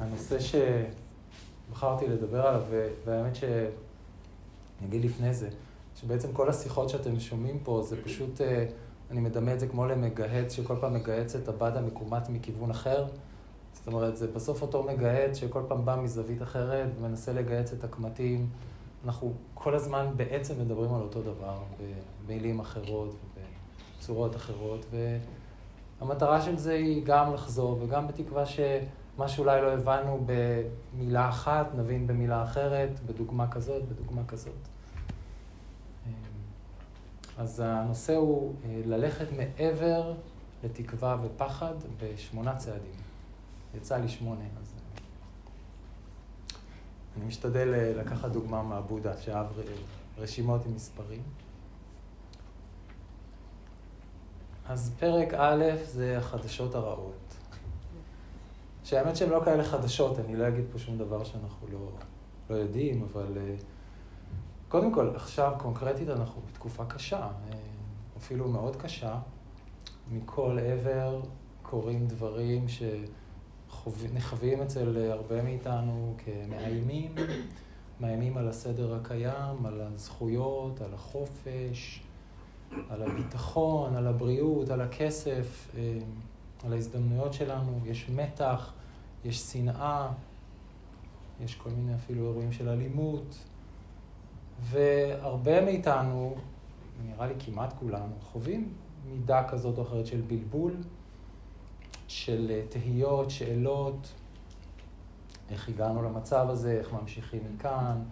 הנושא שבחרתי לדבר עליו, והאמת ש... אני אגיד לפני זה, שבעצם כל השיחות שאתם שומעים פה זה פשוט, אה, אני מדמה את זה כמו למגהץ שכל פעם מגהץ את הבד המקומט מכיוון אחר. זאת אומרת, זה בסוף אותו מגהץ שכל פעם בא מזווית אחרת ומנסה לגהץ את הקמטים. אנחנו כל הזמן בעצם מדברים על אותו דבר, במילים אחרות ובצורות אחרות, והמטרה של זה היא גם לחזור וגם בתקווה שמה שאולי לא הבנו במילה אחת, נבין במילה אחרת, בדוגמה כזאת, בדוגמה כזאת. אז הנושא הוא אה, ללכת מעבר לתקווה ופחד בשמונה צעדים. יצא לי שמונה, אז אה, אני משתדל אה, לקחת דוגמה מהבודה, שאהב רשימות עם מספרים. אז פרק א' זה החדשות הרעות. שהאמת שהן לא כאלה חדשות, אני לא אגיד פה שום דבר שאנחנו לא, לא יודעים, אבל קודם כל, עכשיו קונקרטית אנחנו בתקופה קשה, אה, אפילו מאוד קשה. מכל עבר קורים דברים שנחווים אצל הרבה מאיתנו כמאיימים, מאיימים על הסדר הקיים, על הזכויות, על החופש, על הביטחון, על הבריאות, על הכסף, אה, על ההזדמנויות שלנו. יש מתח, יש שנאה, יש כל מיני אפילו אירועים של אלימות. והרבה מאיתנו, נראה לי כמעט כולנו, חווים מידה כזאת או אחרת של בלבול, של אה, תהיות, שאלות, איך הגענו למצב הזה, איך ממשיכים מכאן,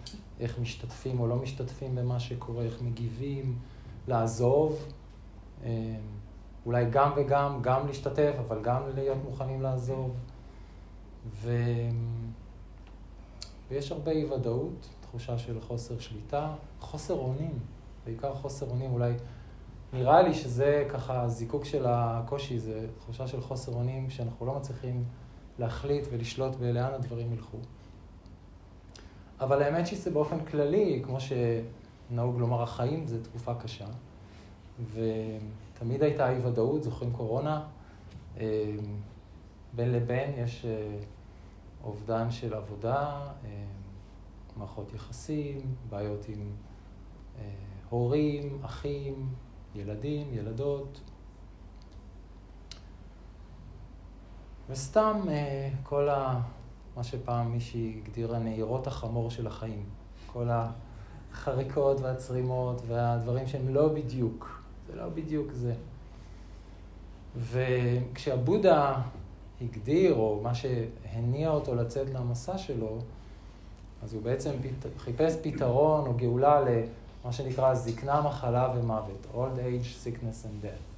איך משתתפים או לא משתתפים במה שקורה, איך מגיבים, לעזוב, אה, אולי גם וגם, גם להשתתף, אבל גם להיות מוכנים לעזוב. ו... ויש הרבה אי ודאות, תחושה של חוסר שליטה, חוסר אונים, בעיקר חוסר אונים, אולי נראה לי שזה ככה הזיקוק של הקושי, זה תחושה של חוסר אונים שאנחנו לא מצליחים להחליט ולשלוט בלאן הדברים ילכו. אבל האמת שזה באופן כללי, כמו שנהוג לומר, החיים זה תקופה קשה, ותמיד הייתה אי ודאות, זוכרים קורונה, אה, בין לבין יש אה, אובדן של עבודה, אה, מערכות יחסים, בעיות עם אה, הורים, אחים, ילדים, ילדות. וסתם אה, כל ה... מה שפעם מישהי הגדירה נהירות החמור של החיים. כל החריקות והצרימות והדברים שהם לא בדיוק. זה לא בדיוק זה. וכשהבודה הגדיר, או מה שהניע אותו לצאת למסע שלו, אז הוא בעצם חיפש פתרון או גאולה למה שנקרא זקנה, מחלה ומוות, old age, sickness and death.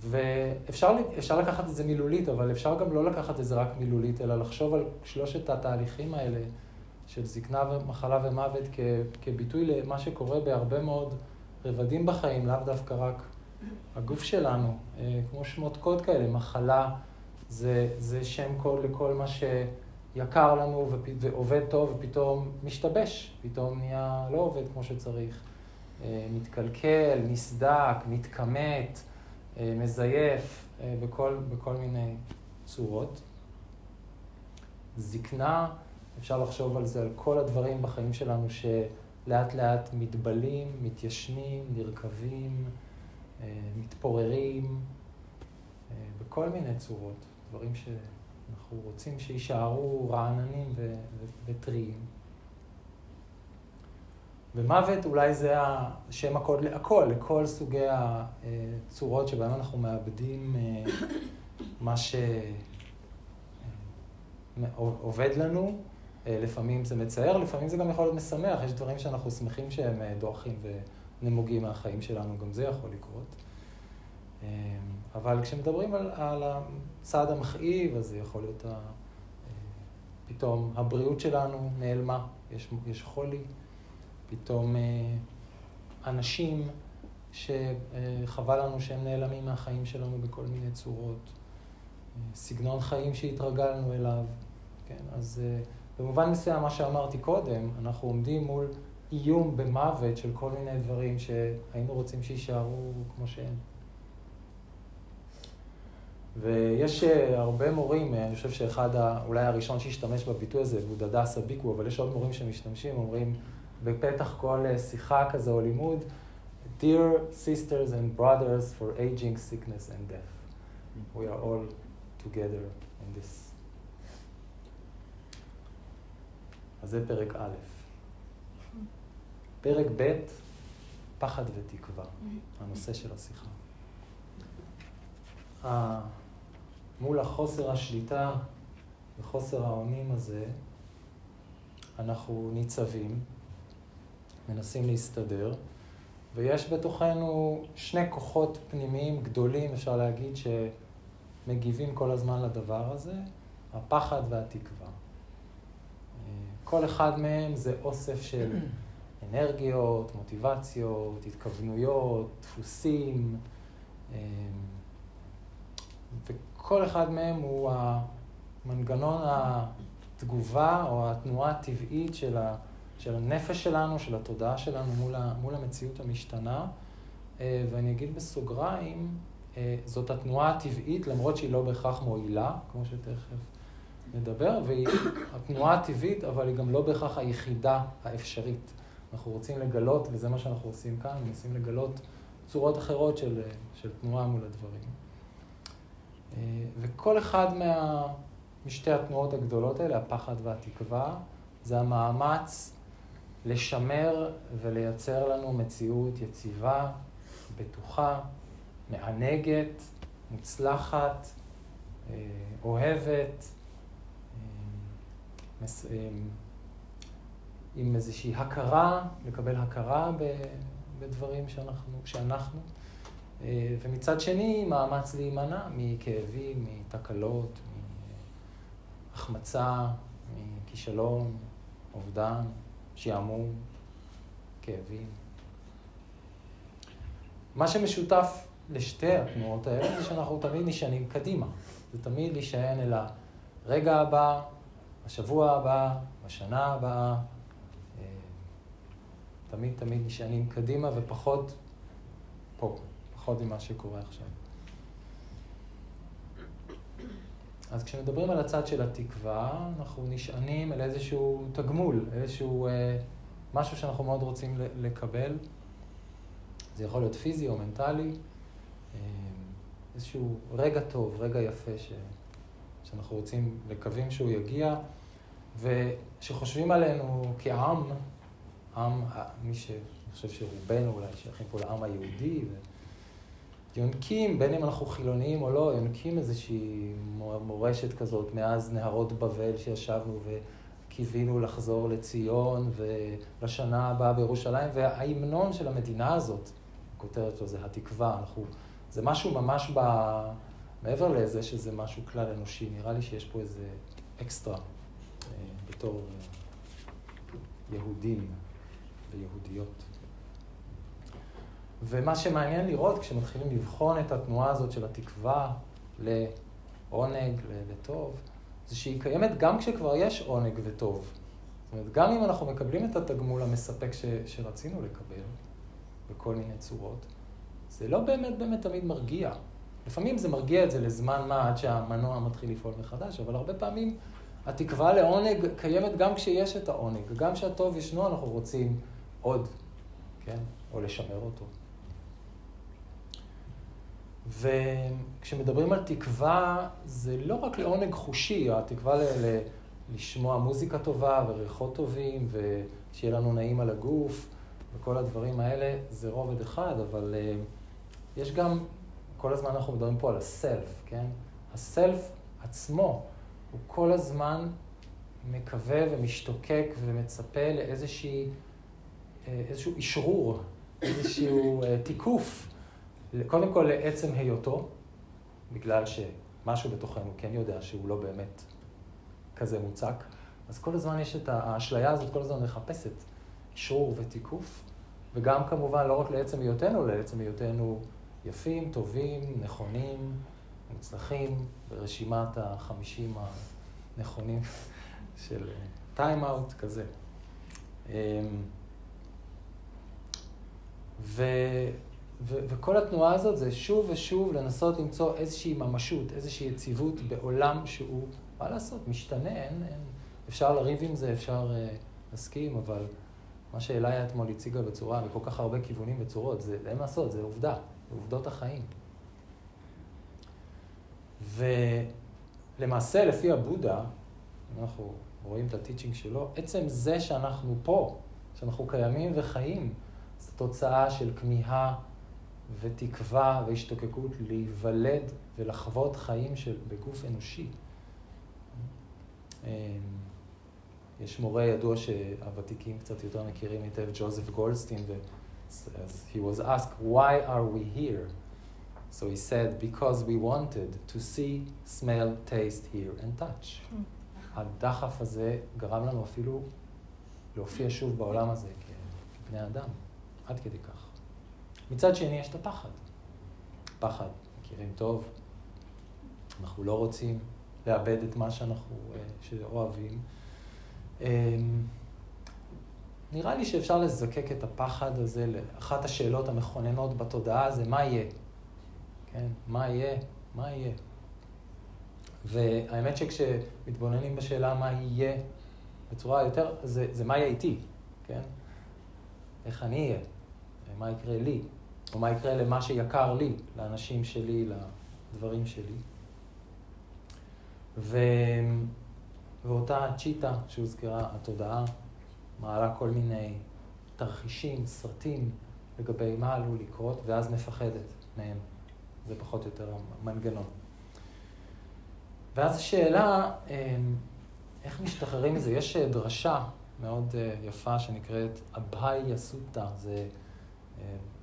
ואפשר לקחת את זה מילולית, אבל אפשר גם לא לקחת את זה רק מילולית, אלא לחשוב על שלושת התהליכים האלה של זקנה, מחלה ומוות כ, כביטוי למה שקורה בהרבה מאוד רבדים בחיים, לאו דווקא רק הגוף שלנו, אה, כמו שמות קוד כאלה, מחלה זה, זה שם קוד לכל מה ש... יקר לנו ועובד טוב ופתאום משתבש, פתאום נהיה לא עובד כמו שצריך, אה, מתקלקל, נסדק, מתכמת, אה, מזייף, בכל, בכל מיני צורות. זקנה, אפשר לחשוב על זה, על כל הדברים בחיים שלנו שלאט לאט מתבלים, מתיישנים, נרקבים, מתפוררים, בכל מיני צורות, דברים ש... אנחנו רוצים שיישארו רעננים וטריים. ומוות אולי זה השם הקוד להכל, לכל סוגי הצורות שבהן אנחנו מאבדים אה, מה שעובד לנו. אה, לפעמים זה מצער, לפעמים זה גם יכול להיות משמח, יש דברים שאנחנו שמחים שהם אה, דועכים ונמוגים מהחיים שלנו, גם זה יכול לקרות. אבל כשמדברים על, על הצעד המכאיב, אז זה יכול להיות ה, פתאום הבריאות שלנו נעלמה, יש, יש חולי, פתאום אה, אנשים שחבל לנו שהם נעלמים מהחיים שלנו בכל מיני צורות, אה, סגנון חיים שהתרגלנו אליו, כן? אז אה, במובן מסוים, מה שאמרתי קודם, אנחנו עומדים מול איום במוות של כל מיני דברים שהיינו רוצים שיישארו כמו שהם. ויש אה, הרבה מורים, אה, אני חושב שאחד, אולי הראשון שהשתמש בביטוי הזה, הוא דדס אביקו, אבל יש עוד מורים שמשתמשים, אומרים בפתח כל אה, שיחה כזה או לימוד, Dear sisters and brothers for aging, sickness and death. We are all together in this. אז זה פרק א'. פרק ב', פחד ותקווה, הנושא של השיחה. מול החוסר השליטה וחוסר האונים הזה, אנחנו ניצבים, מנסים להסתדר, ויש בתוכנו שני כוחות פנימיים גדולים, אפשר להגיד, שמגיבים כל הזמן לדבר הזה, הפחד והתקווה. כל אחד מהם זה אוסף של אנרגיות, מוטיבציות, התכוונויות, דפוסים, וכל אחד מהם הוא המנגנון התגובה או התנועה הטבעית של, ה, של הנפש שלנו, של התודעה שלנו מול, ה, מול המציאות המשתנה. אה, ואני אגיד בסוגריים, אה, זאת התנועה הטבעית, למרות שהיא לא בהכרח מועילה, כמו שתכף נדבר, והיא התנועה הטבעית, אבל היא גם לא בהכרח היחידה האפשרית. אנחנו רוצים לגלות, וזה מה שאנחנו עושים כאן, מנסים לגלות צורות אחרות של, של תנועה מול הדברים. אה, וכל אחד מה, משתי התנועות הגדולות האלה, הפחד והתקווה, זה המאמץ לשמר ולייצר לנו מציאות יציבה, בטוחה, מענגת, מוצלחת, אה, אוהבת, אה, עם איזושהי הכרה, לקבל הכרה בדברים שאנחנו, שאנחנו ומצד שני, מאמץ להימנע מכאבים, מתקלות, מהחמצה, מכישלון, אובדן, שעמום, כאבים. מה שמשותף לשתי התנועות האלה זה שאנחנו תמיד נשענים קדימה. זה תמיד להישען אל הרגע הבא, השבוע הבא, בשנה הבאה. אה, תמיד תמיד נשענים קדימה ופחות פה. פחות ממה שקורה עכשיו. אז כשמדברים על הצד של התקווה, אנחנו נשענים על איזשהו תגמול, איזשהו אה, משהו שאנחנו מאוד רוצים לקבל. זה יכול להיות פיזי או מנטלי, אה, איזשהו רגע טוב, רגע יפה ש, שאנחנו רוצים, מקווים שהוא יגיע, וכשחושבים עלינו כעם, עם, מי שאני חושב שרובנו אולי שייכים פה לעם היהודי, ו... יונקים, בין אם אנחנו חילוניים או לא, יונקים איזושהי מורשת כזאת מאז נהרות בבל שישבנו וקיווינו לחזור לציון ולשנה הבאה בירושלים, וההמנון של המדינה הזאת, הכותרת שלו זה התקווה, אנחנו, זה משהו ממש ב... מעבר לזה שזה משהו כלל אנושי, נראה לי שיש פה איזה אקסטרה אה, בתור אה, יהודים ויהודיות. ומה שמעניין לראות כשמתחילים לבחון את התנועה הזאת של התקווה לעונג, לטוב, זה שהיא קיימת גם כשכבר יש עונג וטוב. זאת אומרת, גם אם אנחנו מקבלים את התגמול המספק ש, שרצינו לקבל, בכל מיני צורות, זה לא באמת באמת תמיד מרגיע. לפעמים זה מרגיע את זה לזמן מה עד שהמנוע מתחיל לפעול מחדש, אבל הרבה פעמים התקווה לעונג קיימת גם כשיש את העונג. גם כשהטוב ישנו אנחנו רוצים עוד, כן? או לשמר אותו. וכשמדברים על תקווה, זה לא רק לעונג חושי, התקווה ל- ל- לשמוע מוזיקה טובה וריחות טובים, ושיהיה לנו נעים על הגוף, וכל הדברים האלה, זה רובד אחד, אבל uh, יש גם, כל הזמן אנחנו מדברים פה על הסלף, כן? הסלף עצמו, הוא כל הזמן מקווה ומשתוקק ומצפה לאיזשהו אשרור, איזשהו uh, תיקוף. קודם כל לעצם היותו, בגלל שמשהו בתוכנו כן יודע שהוא לא באמת כזה מוצק, אז כל הזמן יש את האשליה הזאת, כל הזמן מחפשת אישרור ותיקוף, וגם כמובן לא רק לעצם היותנו, אלא לעצם היותנו יפים, טובים, נכונים, מוצלחים, ברשימת החמישים הנכונים של טיים-אאוט כזה. אמ, ו... ו- וכל התנועה הזאת זה שוב ושוב לנסות למצוא איזושהי ממשות, איזושהי יציבות בעולם שהוא, מה לעשות, משתנה, אין, אין, אפשר לריב עם זה, אפשר uh, להסכים, אבל מה שאליה אתמול הציגה בצורה, בכל כך הרבה כיוונים וצורות, זה אין מה לעשות, זה עובדה, זה עובדות החיים. ולמעשה, לפי הבודה, אנחנו רואים את הטיצ'ינג שלו, עצם זה שאנחנו פה, שאנחנו קיימים וחיים, זו תוצאה של כמיהה ותקווה והשתוקקות להיוולד ולחוות חיים של, בגוף אנושי. אמ, יש מורה ידוע שהוותיקים קצת יותר מכירים היטב, ג'וזף גולדסטין, ו... he was asked, why are we here? So he said, because we wanted to see, smell, taste, hear and touch. Hmm. הדחף הזה גרם לנו אפילו להופיע שוב בעולם הזה כבני אדם, עד כדי כך. מצד שני יש את הפחד. פחד, מכירים טוב, אנחנו לא רוצים לאבד את מה שאנחנו אה, אוהבים. אמ, נראה לי שאפשר לזקק את הפחד הזה לאחת השאלות המכוננות בתודעה זה מה יהיה. כן, מה יהיה, מה יהיה. והאמת שכשמתבוננים בשאלה מה יהיה בצורה יותר, זה, זה מה יהיה איתי, כן? איך אני אהיה, מה יקרה לי, או מה יקרה למה שיקר לי, לאנשים שלי, לדברים שלי. ו... ואותה צ'יטה שהוזכרה, התודעה, מעלה כל מיני תרחישים, סרטים, לגבי מה עלול לקרות, ואז מפחדת מהם. זה פחות או יותר המנגנון. ואז השאלה, אמ, איך משתחררים מזה? יש אה, דרשה מאוד אה, יפה שנקראת אבהי יסוטה, זה אה,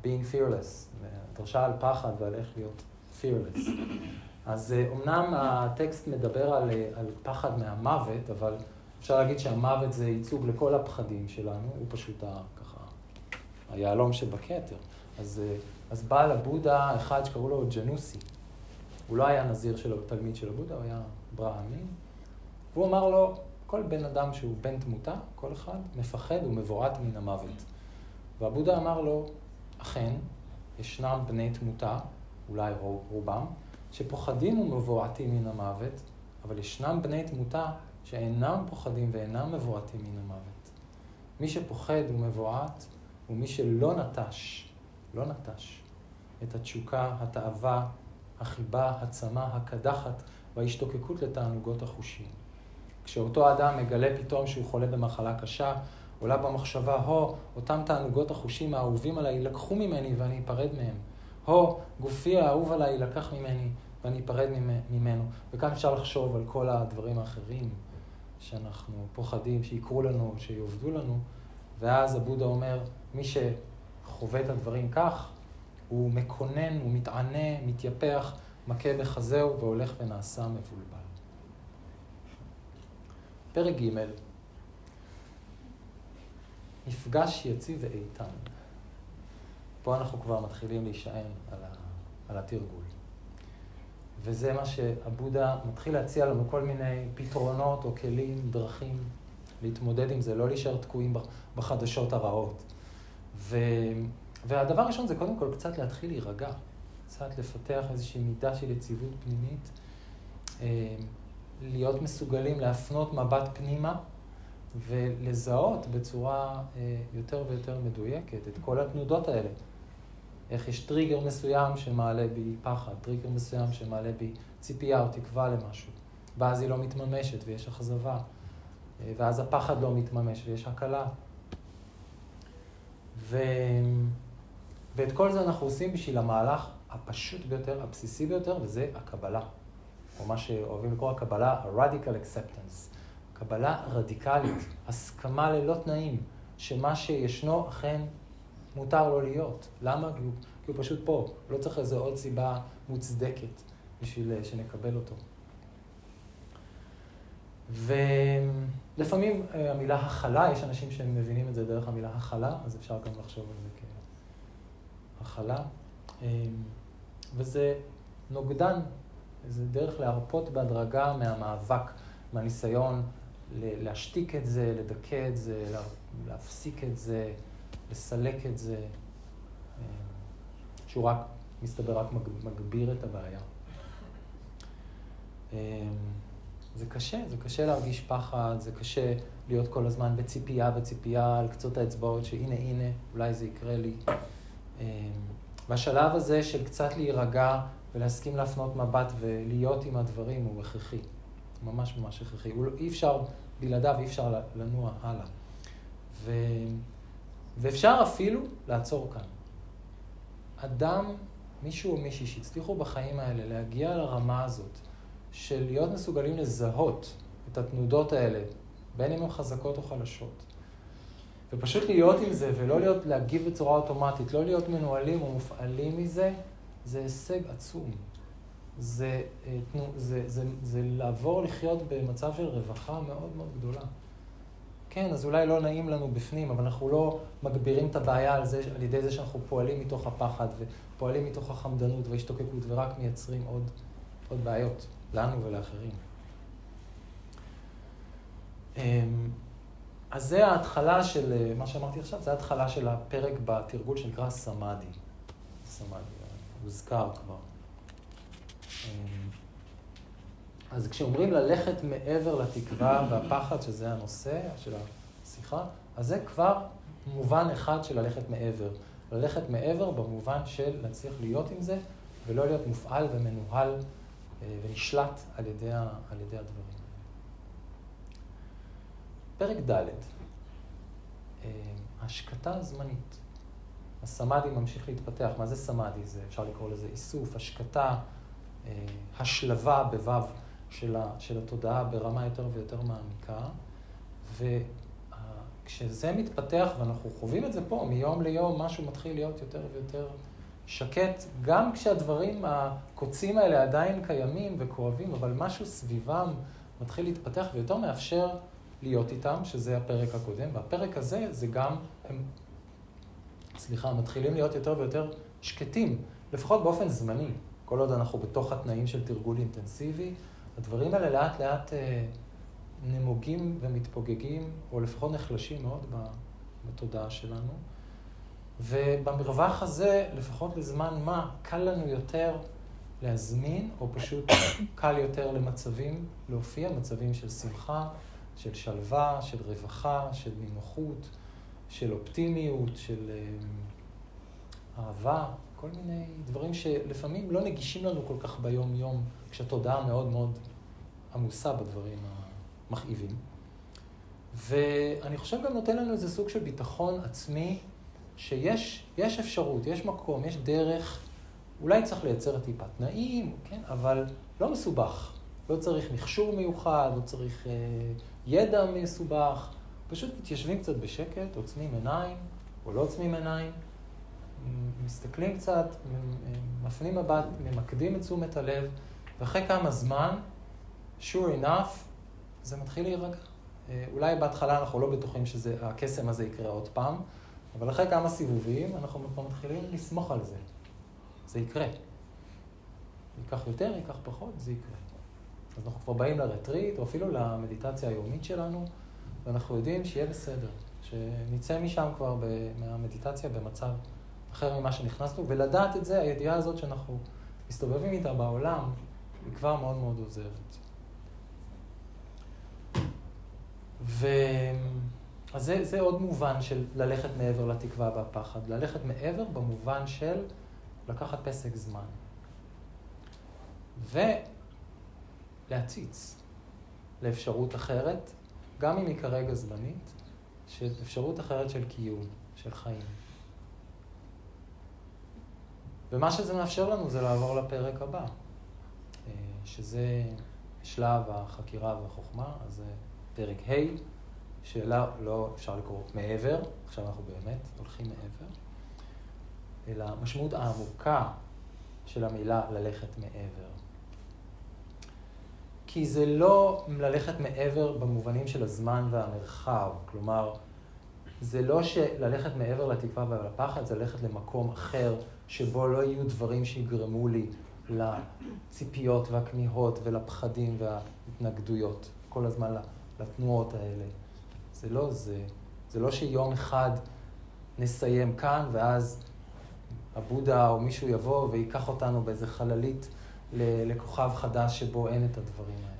being fearless, דרשה על פחד ועל איך להיות fearless. אז אמנם הטקסט מדבר על, על פחד מהמוות, אבל אפשר להגיד שהמוות זה ייצוג לכל הפחדים שלנו, הוא פשוט ה, ככה היהלום שבכתר. אז, אז בא לבודה אחד שקראו לו ג'נוסי. הוא לא היה נזיר של תלמיד של הבודה, הוא היה ברהמין. והוא אמר לו, כל בן אדם שהוא בן תמותה, כל אחד, מפחד ומבועת מן המוות. והבודה אמר לו, אכן, ישנם בני תמותה, אולי רובם, שפוחדים ומבועטים מן המוות, אבל ישנם בני תמותה שאינם פוחדים ואינם מבועטים מן המוות. מי שפוחד ומבועט הוא מי שלא נטש, לא נטש, את התשוקה, התאווה, החיבה, הצמא, הקדחת וההשתוקקות לתענוגות החושים. כשאותו אדם מגלה פתאום שהוא חולה במחלה קשה, עולה במחשבה, הו, אותם תענוגות החושים האהובים עליי לקחו ממני ואני אפרד מהם. הו, גופי האהוב עליי לקח ממני ואני אפרד ממנו. וכאן אפשר לחשוב על כל הדברים האחרים שאנחנו פוחדים שיקרו לנו, שיעובדו לנו, ואז הבודה אומר, מי שחווה את הדברים כך, הוא מקונן, הוא מתענה, מתייפח, מכה בחזהו והולך ונעשה מבולבל. פרק ג' מפגש יציב ואיתן. פה אנחנו כבר מתחילים להישען על, ה, על התרגול. וזה מה שהבודה מתחיל להציע לנו כל מיני פתרונות או כלים, דרכים להתמודד עם זה, לא להישאר תקועים בחדשות הרעות. ו, והדבר הראשון זה קודם כל קצת להתחיל להירגע, קצת לפתח איזושהי מידה של יציבות פנימית, אה, להיות מסוגלים להפנות מבט פנימה ולזהות בצורה אה, יותר ויותר מדויקת את כל התנודות האלה. איך יש טריגר מסוים שמעלה בי פחד, טריגר מסוים שמעלה בי ציפייה או תקווה למשהו, ואז היא לא מתממשת ויש אכזבה, אה, ואז הפחד לא מתממש ויש הקלה. ו... ואת כל זה אנחנו עושים בשביל המהלך הפשוט ביותר, הבסיסי ביותר, וזה הקבלה. או מה שאוהבים לקרוא הקבלה, ה-radical acceptance. קבלה רדיקלית, הסכמה ללא תנאים, שמה שישנו אכן מותר לו להיות. למה? כי הוא, כי הוא פשוט פה, לא צריך איזו עוד סיבה מוצדקת בשביל אה, שנקבל אותו. ולפעמים אה, המילה הכלה, יש אנשים שמבינים את זה דרך המילה הכלה, אז אפשר גם לחשוב על זה כהכלה. אמ, וזה נוגדן, זה דרך להרפות בהדרגה מהמאבק, מהניסיון להשתיק את זה, לדכא את זה, להפסיק את זה, לסלק את זה. אמ, שהוא רק, מסתבר, רק מגביר את הבעיה. אמ, זה קשה, זה קשה להרגיש פחד, זה קשה להיות כל הזמן בציפייה וציפייה על קצות האצבעות, שהנה, הנה, אולי זה יקרה לי. אמ, והשלב הזה של קצת להירגע ולהסכים להפנות מבט ולהיות עם הדברים הוא הכרחי. ממש ממש הכרחי. לא, אי אפשר, בלעדיו אי אפשר לנוע הלאה. ו... ואפשר אפילו לעצור כאן. אדם, מישהו או מישהי שהצליחו בחיים האלה להגיע לרמה הזאת של להיות מסוגלים לזהות את התנודות האלה, בין אם הן חזקות או חלשות, ופשוט להיות עם זה ולא להיות, להגיב בצורה אוטומטית, לא להיות מנוהלים או מופעלים מזה, זה הישג עצום. זה, אה, זה, זה, זה, זה לעבור לחיות במצב של רווחה מאוד מאוד גדולה. כן, אז אולי לא נעים לנו בפנים, אבל אנחנו לא מגבירים את הבעיה על, זה, על ידי זה שאנחנו פועלים מתוך הפחד ופועלים מתוך החמדנות וההשתוקקות ורק מייצרים עוד, עוד בעיות לנו ולאחרים. אמ, אז זה ההתחלה של, אה, מה שאמרתי עכשיו, זה ההתחלה של הפרק בתרגול שנקרא סמאדי. סמאדי, הוזכר כבר. אמ, אז כשאומרים ללכת מעבר לתקווה והפחד, שזה הנושא של השיחה, אז זה כבר מובן אחד של ללכת מעבר. ללכת מעבר במובן של להצליח להיות עם זה, ולא להיות מופעל ומנוהל אה, ונשלט על ידי, על ידי הדברים. פרק ד', אה, השקטה זמנית. הסמאדי ממשיך להתפתח. מה זה סמאדי? זה, אפשר לקרוא לזה איסוף, השקטה, השלבה בו"ב של, של התודעה ברמה יותר ויותר מעמיקה. וכשזה מתפתח, ואנחנו חווים את זה פה, מיום ליום משהו מתחיל להיות יותר ויותר שקט, גם כשהדברים הקוצים האלה עדיין קיימים וכואבים, אבל משהו סביבם מתחיל להתפתח ויותר מאפשר להיות איתם, שזה הפרק הקודם, והפרק הזה זה גם, הם, סליחה, מתחילים להיות יותר ויותר שקטים, לפחות באופן זמני, כל עוד אנחנו בתוך התנאים של תרגול אינטנסיבי, הדברים האלה לאט לאט אה, נמוגים ומתפוגגים, או לפחות נחלשים מאוד בתודעה שלנו. ובמרווח הזה, לפחות לזמן מה, קל לנו יותר להזמין, או פשוט קל יותר למצבים להופיע, מצבים של שמחה, של שלווה, של רווחה, של נינוחות, של אופטימיות, של אה, אהבה, כל מיני דברים שלפעמים לא נגישים לנו כל כך ביום-יום, כשהתודעה מאוד מאוד עמוסה בדברים המכאיבים. ואני חושב גם נותן לנו איזה סוג של ביטחון עצמי, שיש יש אפשרות, יש מקום, יש דרך, אולי צריך לייצר טיפה תנאים, כן, אבל לא מסובך. לא צריך מכשור מיוחד, לא צריך אה, ידע מסובך, פשוט מתיישבים קצת בשקט, עוצמים עיניים, או לא עוצמים עיניים, מסתכלים קצת, מפנים מבט, ממקדים את תשומת הלב, ואחרי כמה זמן, sure enough, זה מתחיל להירגע. אה, אולי בהתחלה אנחנו לא בטוחים שהקסם הזה יקרה עוד פעם, אבל אחרי כמה סיבובים אנחנו כבר מתחילים לסמוך על זה. זה יקרה. ייקח יותר, ייקח פחות, זה יקרה. אז אנחנו כבר באים לרטריט, או אפילו למדיטציה היומית שלנו, ואנחנו יודעים שיהיה בסדר, שנצא משם כבר מהמדיטציה במצב אחר ממה שנכנסנו, ולדעת את זה, הידיעה הזאת שאנחנו מסתובבים איתה בעולם, היא כבר מאוד מאוד עוזרת. ו... אז זה, זה עוד מובן של ללכת מעבר לתקווה והפחד. ללכת מעבר במובן של לקחת פסק זמן. ולהציץ לאפשרות אחרת, גם אם היא כרגע זמנית, של אפשרות אחרת של קיום, של חיים. ומה שזה מאפשר לנו זה לעבור לפרק הבא, אה, שזה שלב החקירה והחוכמה, אז זה פרק ה', שאלה לא אפשר לקרוא מעבר, עכשיו אנחנו באמת הולכים מעבר, אלא המשמעות העמוקה של המילה ללכת מעבר. כי זה לא ללכת מעבר במובנים של הזמן והמרחב, כלומר, זה לא שללכת מעבר לתקווה ולפחד, זה ללכת למקום אחר שבו לא יהיו דברים שיגרמו לי לציפיות והכמיהות ולפחדים וההתנגדויות, כל הזמן לתנועות האלה. זה לא זה. זה לא שיום אחד נסיים כאן ואז הבודה או מישהו יבוא ויקח אותנו באיזה חללית לכוכב חדש שבו אין את הדברים האלה.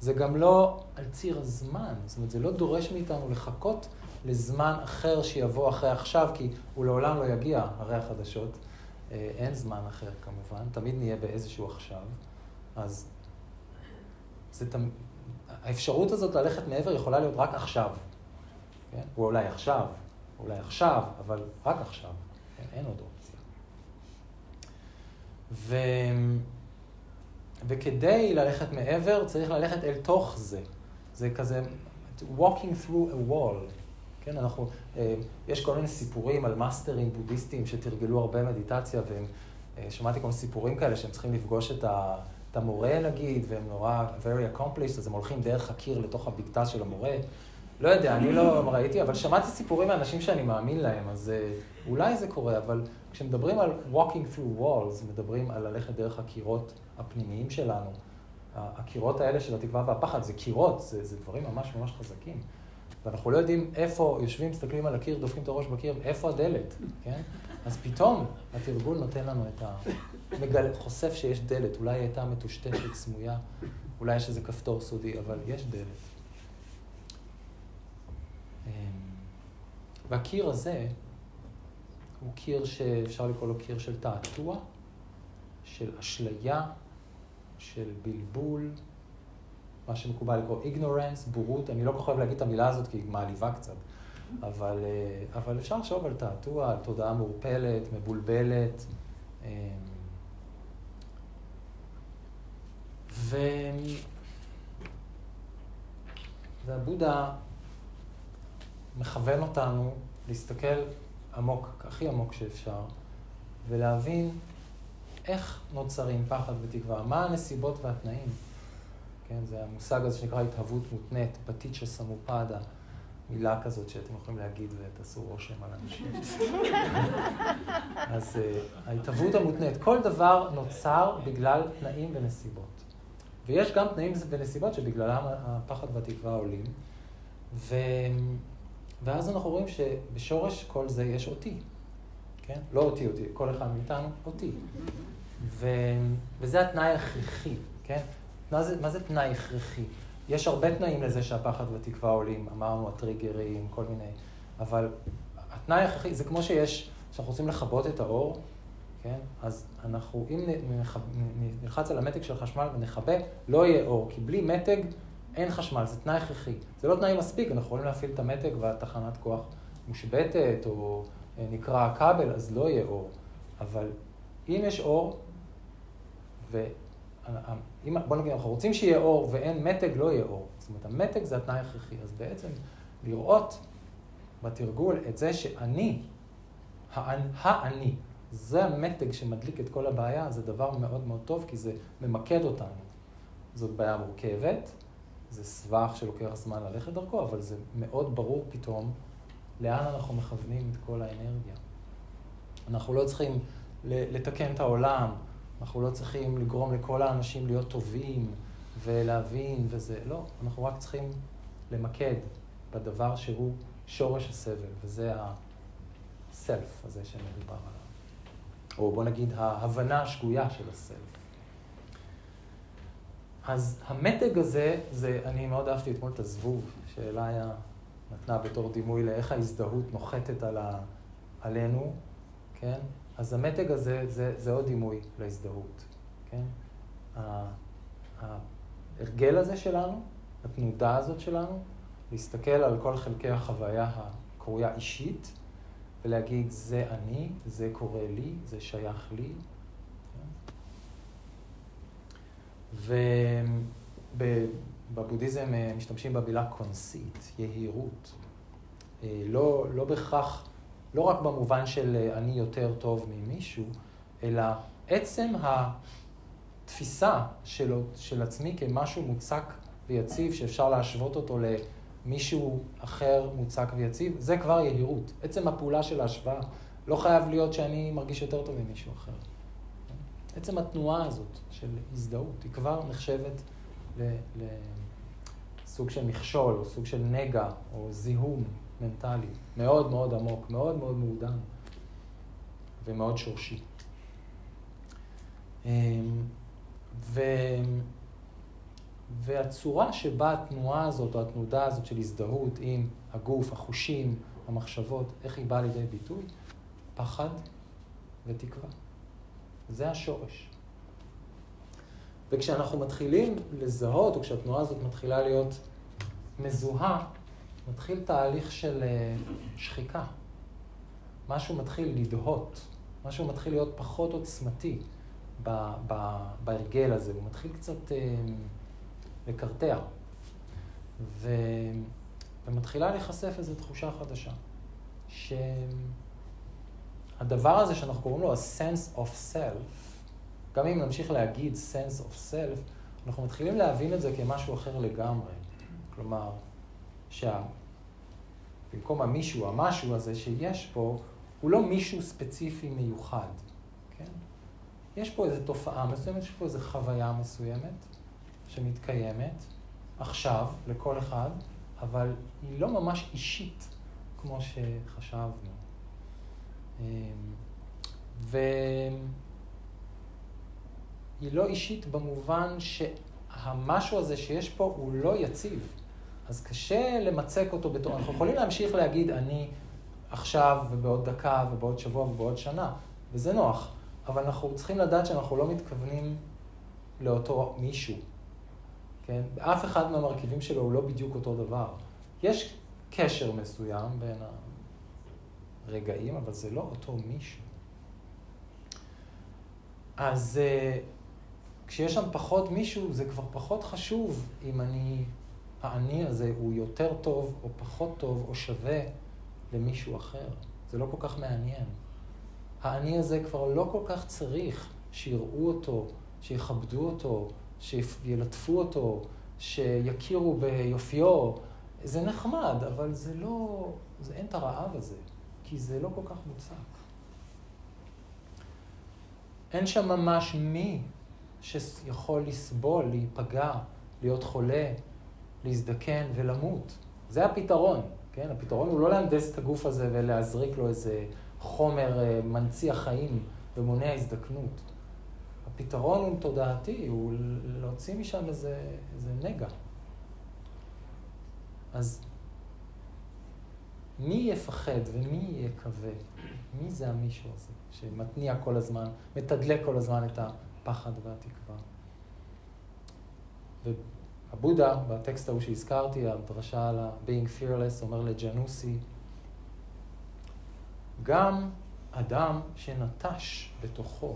זה גם לא על ציר הזמן, זאת אומרת, זה לא דורש מאיתנו לחכות לזמן אחר שיבוא אחרי עכשיו, כי הוא לעולם לא יגיע, הרי החדשות. אה, אין זמן אחר כמובן, תמיד נהיה באיזשהו עכשיו. אז זה תמ... האפשרות הזאת ללכת מעבר יכולה להיות רק עכשיו. כן? או אולי עכשיו, אולי עכשיו, אבל רק עכשיו. כן? אין עוד אופציה. ו... וכדי ללכת מעבר, צריך ללכת אל תוך זה. זה כזה walking through a wall. כן, אנחנו, אה, יש כל מיני סיפורים על מאסטרים בודהיסטים שתרגלו הרבה מדיטציה, ושמעתי אה, כל מיני סיפורים כאלה שהם צריכים לפגוש את, ה, את המורה נגיד, והם נורא very accomplished, אז הם הולכים דרך הקיר לתוך הבקתה של המורה. לא יודע, אני לא ראיתי, אבל שמעתי סיפורים מאנשים שאני מאמין להם, אז אה, אולי זה קורה, אבל כשמדברים על walking through walls, מדברים על ללכת דרך הקירות הפנימיים שלנו. הקירות האלה של התקווה והפחד זה קירות, זה, זה דברים ממש ממש חזקים. ואנחנו לא יודעים איפה יושבים, מסתכלים על הקיר, דופקים את הראש בקיר, איפה הדלת, כן? אז פתאום התרגול נותן לנו את ה... מגל... חושף שיש דלת, אולי היא הייתה מטושטשת, סמויה, אולי יש איזה כפתור סודי, אבל יש דלת. אמ, והקיר הזה הוא קיר שאפשר לקרוא לו קיר של תעתוע, של אשליה, של בלבול, מה שמקובל לקרוא ignorance, בורות, אני לא כל כך אוהב להגיד את המילה הזאת כי היא מעליבה קצת, אבל, אה, אבל אפשר לחשוב על תעתוע, על תודעה מעורפלת, מבולבלת. אמ, ו... והבודה מכוון אותנו להסתכל עמוק, הכי עמוק שאפשר, ולהבין איך נוצרים פחד ותקווה, מה הנסיבות והתנאים. כן? זה המושג הזה שנקרא התהוות מותנית, פטיצ'ה סמופדה, מילה כזאת שאתם יכולים להגיד ותעשו רושם על אנשים. אז uh, ההתהוות המותנית, כל דבר נוצר בגלל תנאים ונסיבות. ויש גם תנאים ונסיבות שבגללם הפחד והתקווה עולים. ו... ואז אנחנו רואים שבשורש כל זה יש אותי, כן? לא אותי, אותי, כל אחד מאיתנו, אותי. ו... וזה התנאי ההכרחי, כן? מה זה, מה זה תנאי הכרחי? יש הרבה תנאים לזה שהפחד והתקווה עולים, אמרנו הטריגרים, כל מיני, אבל התנאי הכרחי, זה כמו שיש, כשאנחנו רוצים לכבות את האור, כן? אז אנחנו, אם נלחץ על המתג של חשמל ונכבה, לא יהיה אור, כי בלי מתג אין חשמל, זה תנאי הכרחי. זה לא תנאי מספיק, אנחנו יכולים להפעיל את המתג והתחנת כוח מושבתת, או אה, נקרע הכבל, אז לא יהיה אור. אבל אם יש אור, ו... אם, בוא נגיד, אנחנו רוצים שיהיה אור ואין מתג, לא יהיה אור. זאת אומרת, המתג זה התנאי הכרחי. אז בעצם לראות בתרגול את זה שאני, האני, זה המתג שמדליק את כל הבעיה, זה דבר מאוד מאוד טוב, כי זה ממקד אותנו. זאת בעיה מורכבת, זה סבך שלוקח זמן ללכת דרכו, אבל זה מאוד ברור פתאום לאן אנחנו מכוונים את כל האנרגיה. אנחנו לא צריכים לתקן את העולם, אנחנו לא צריכים לגרום לכל האנשים להיות טובים ולהבין וזה, לא, אנחנו רק צריכים למקד בדבר שהוא שורש הסבל, וזה הסלף הזה שמדובר עליו. או בוא נגיד ההבנה השגויה של הסלף. אז המתג הזה, זה, אני מאוד אהבתי אתמול את הזבוב, שאליה נתנה בתור דימוי לאיך ההזדהות נוחתת על ה, עלינו, כן? אז המתג הזה זה, זה עוד דימוי להזדהות, כן? ההרגל הזה שלנו, התנודה הזאת שלנו, להסתכל על כל חלקי החוויה הקרויה אישית, ולהגיד, זה אני, זה קורה לי, זה שייך לי. ובבודהיזם אה, משתמשים במילה קונסית, יהירות. אה, לא, לא בהכרח לא רק במובן של אה, אני יותר טוב ממישהו, אלא עצם התפיסה של, של עצמי כמשהו מוצק ויציב, שאפשר להשוות אותו למישהו אחר מוצק ויציב, זה כבר יהירות. עצם הפעולה של ההשוואה לא חייב להיות שאני מרגיש יותר טוב ממישהו אחר. עצם התנועה הזאת של הזדהות, היא כבר נחשבת לסוג של מכשול, או סוג של נגע, או זיהום מנטלי, מאוד מאוד עמוק, מאוד מאוד מעודן. ומאוד שורשי. אמ, ו... והצורה שבה התנועה הזאת, או התנודה הזאת של הזדהות עם הגוף, החושים, המחשבות, איך היא באה לידי ביטוי? פחד ותקווה. זה השורש. וכשאנחנו מתחילים לזהות, או כשהתנועה הזאת מתחילה להיות מזוהה, מתחיל תהליך של אה, שחיקה. משהו מתחיל לדהות, משהו מתחיל להיות פחות עוצמתי ב- ב- בהרגל הזה, הוא מתחיל קצת אה, לקרטע. ו... ומתחילה להיחשף איזו תחושה חדשה, שהדבר הזה שאנחנו קוראים לו ה-sense of self, גם אם נמשיך להגיד sense of self, אנחנו מתחילים להבין את זה כמשהו אחר לגמרי. כלומר, שבמקום המישהו, המשהו הזה שיש פה, הוא לא מישהו ספציפי מיוחד, כן? יש פה איזו תופעה מסוימת, יש פה איזו חוויה מסוימת שמתקיימת עכשיו לכל אחד, אבל היא לא ממש אישית כמו שחשבנו. אמ, והיא לא אישית במובן שהמשהו הזה שיש פה הוא לא יציב. אז קשה למצק אותו בתור, אנחנו יכולים להמשיך להגיד אני עכשיו ובעוד דקה ובעוד שבוע ובעוד שנה, וזה נוח, אבל אנחנו צריכים לדעת שאנחנו לא מתכוונים לאותו מישהו, כן? אף אחד מהמרכיבים שלו הוא לא בדיוק אותו דבר. יש קשר מסוים בין הרגעים, אבל זה לא אותו מישהו. אז uh, כשיש שם פחות מישהו, זה כבר פחות חשוב אם אני האני הזה הוא יותר טוב או פחות טוב או שווה למישהו אחר. זה לא כל כך מעניין. האני הזה כבר לא כל כך צריך שיראו אותו, שיכבדו אותו, שילטפו אותו, שיכירו ביופיו. זה נחמד, אבל זה לא, זה אין את הרעב הזה, כי זה לא כל כך מוצק. אין שם ממש מי שיכול לסבול, להיפגע, להיות חולה, להזדקן ולמות. זה הפתרון, כן? הפתרון הוא לא להנדס את הגוף הזה ולהזריק לו איזה חומר אה, מנציח חיים ומונע הזדקנות. הפתרון הוא תודעתי, הוא להוציא משם איזה, איזה נגע. אז מי יפחד ומי יקווה? מי זה המישהו הזה שמתניע כל הזמן, מתדלק כל הזמן את הפחד והתקווה? הבודה, בטקסט ההוא שהזכרתי, הדרשה על ה-being fearless, אומר לג'נוסי, גם אדם שנטש בתוכו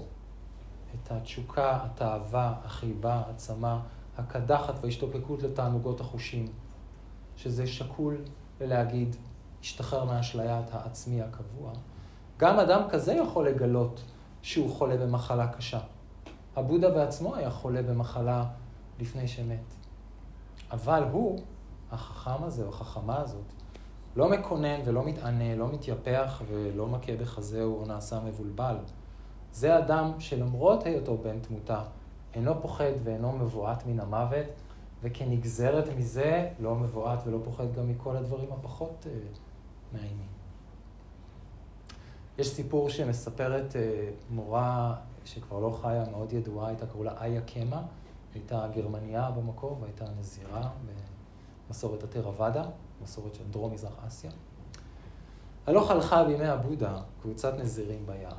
את התשוקה, התאווה, החיבה, העצמה, הקדחת וההשתוקקות לתענוגות החושים, שזה שקול ללהגיד, השתחרר מאשליית העצמי הקבוע, גם אדם כזה יכול לגלות שהוא חולה במחלה קשה. הבודה בעצמו היה חולה במחלה לפני שמת. אבל הוא, החכם הזה או החכמה הזאת, לא מקונן ולא מתענה, לא מתייפח ולא מכה בחזהו או נעשה מבולבל. זה אדם שלמרות היותו בן תמותה, אינו פוחד ואינו מבועת מן המוות, וכנגזרת מזה לא מבועת ולא פוחד גם מכל הדברים הפחות uh, מאיימים. יש סיפור שמספרת uh, מורה שכבר לא חיה, מאוד ידועה, הייתה קראו לה איה קמה. הייתה גרמניה במקור והייתה נזירה במסורת הטרוואדה, מסורת של דרום מזרח אסיה. הלוך הלכה בימי הבודה קבוצת נזירים ביער.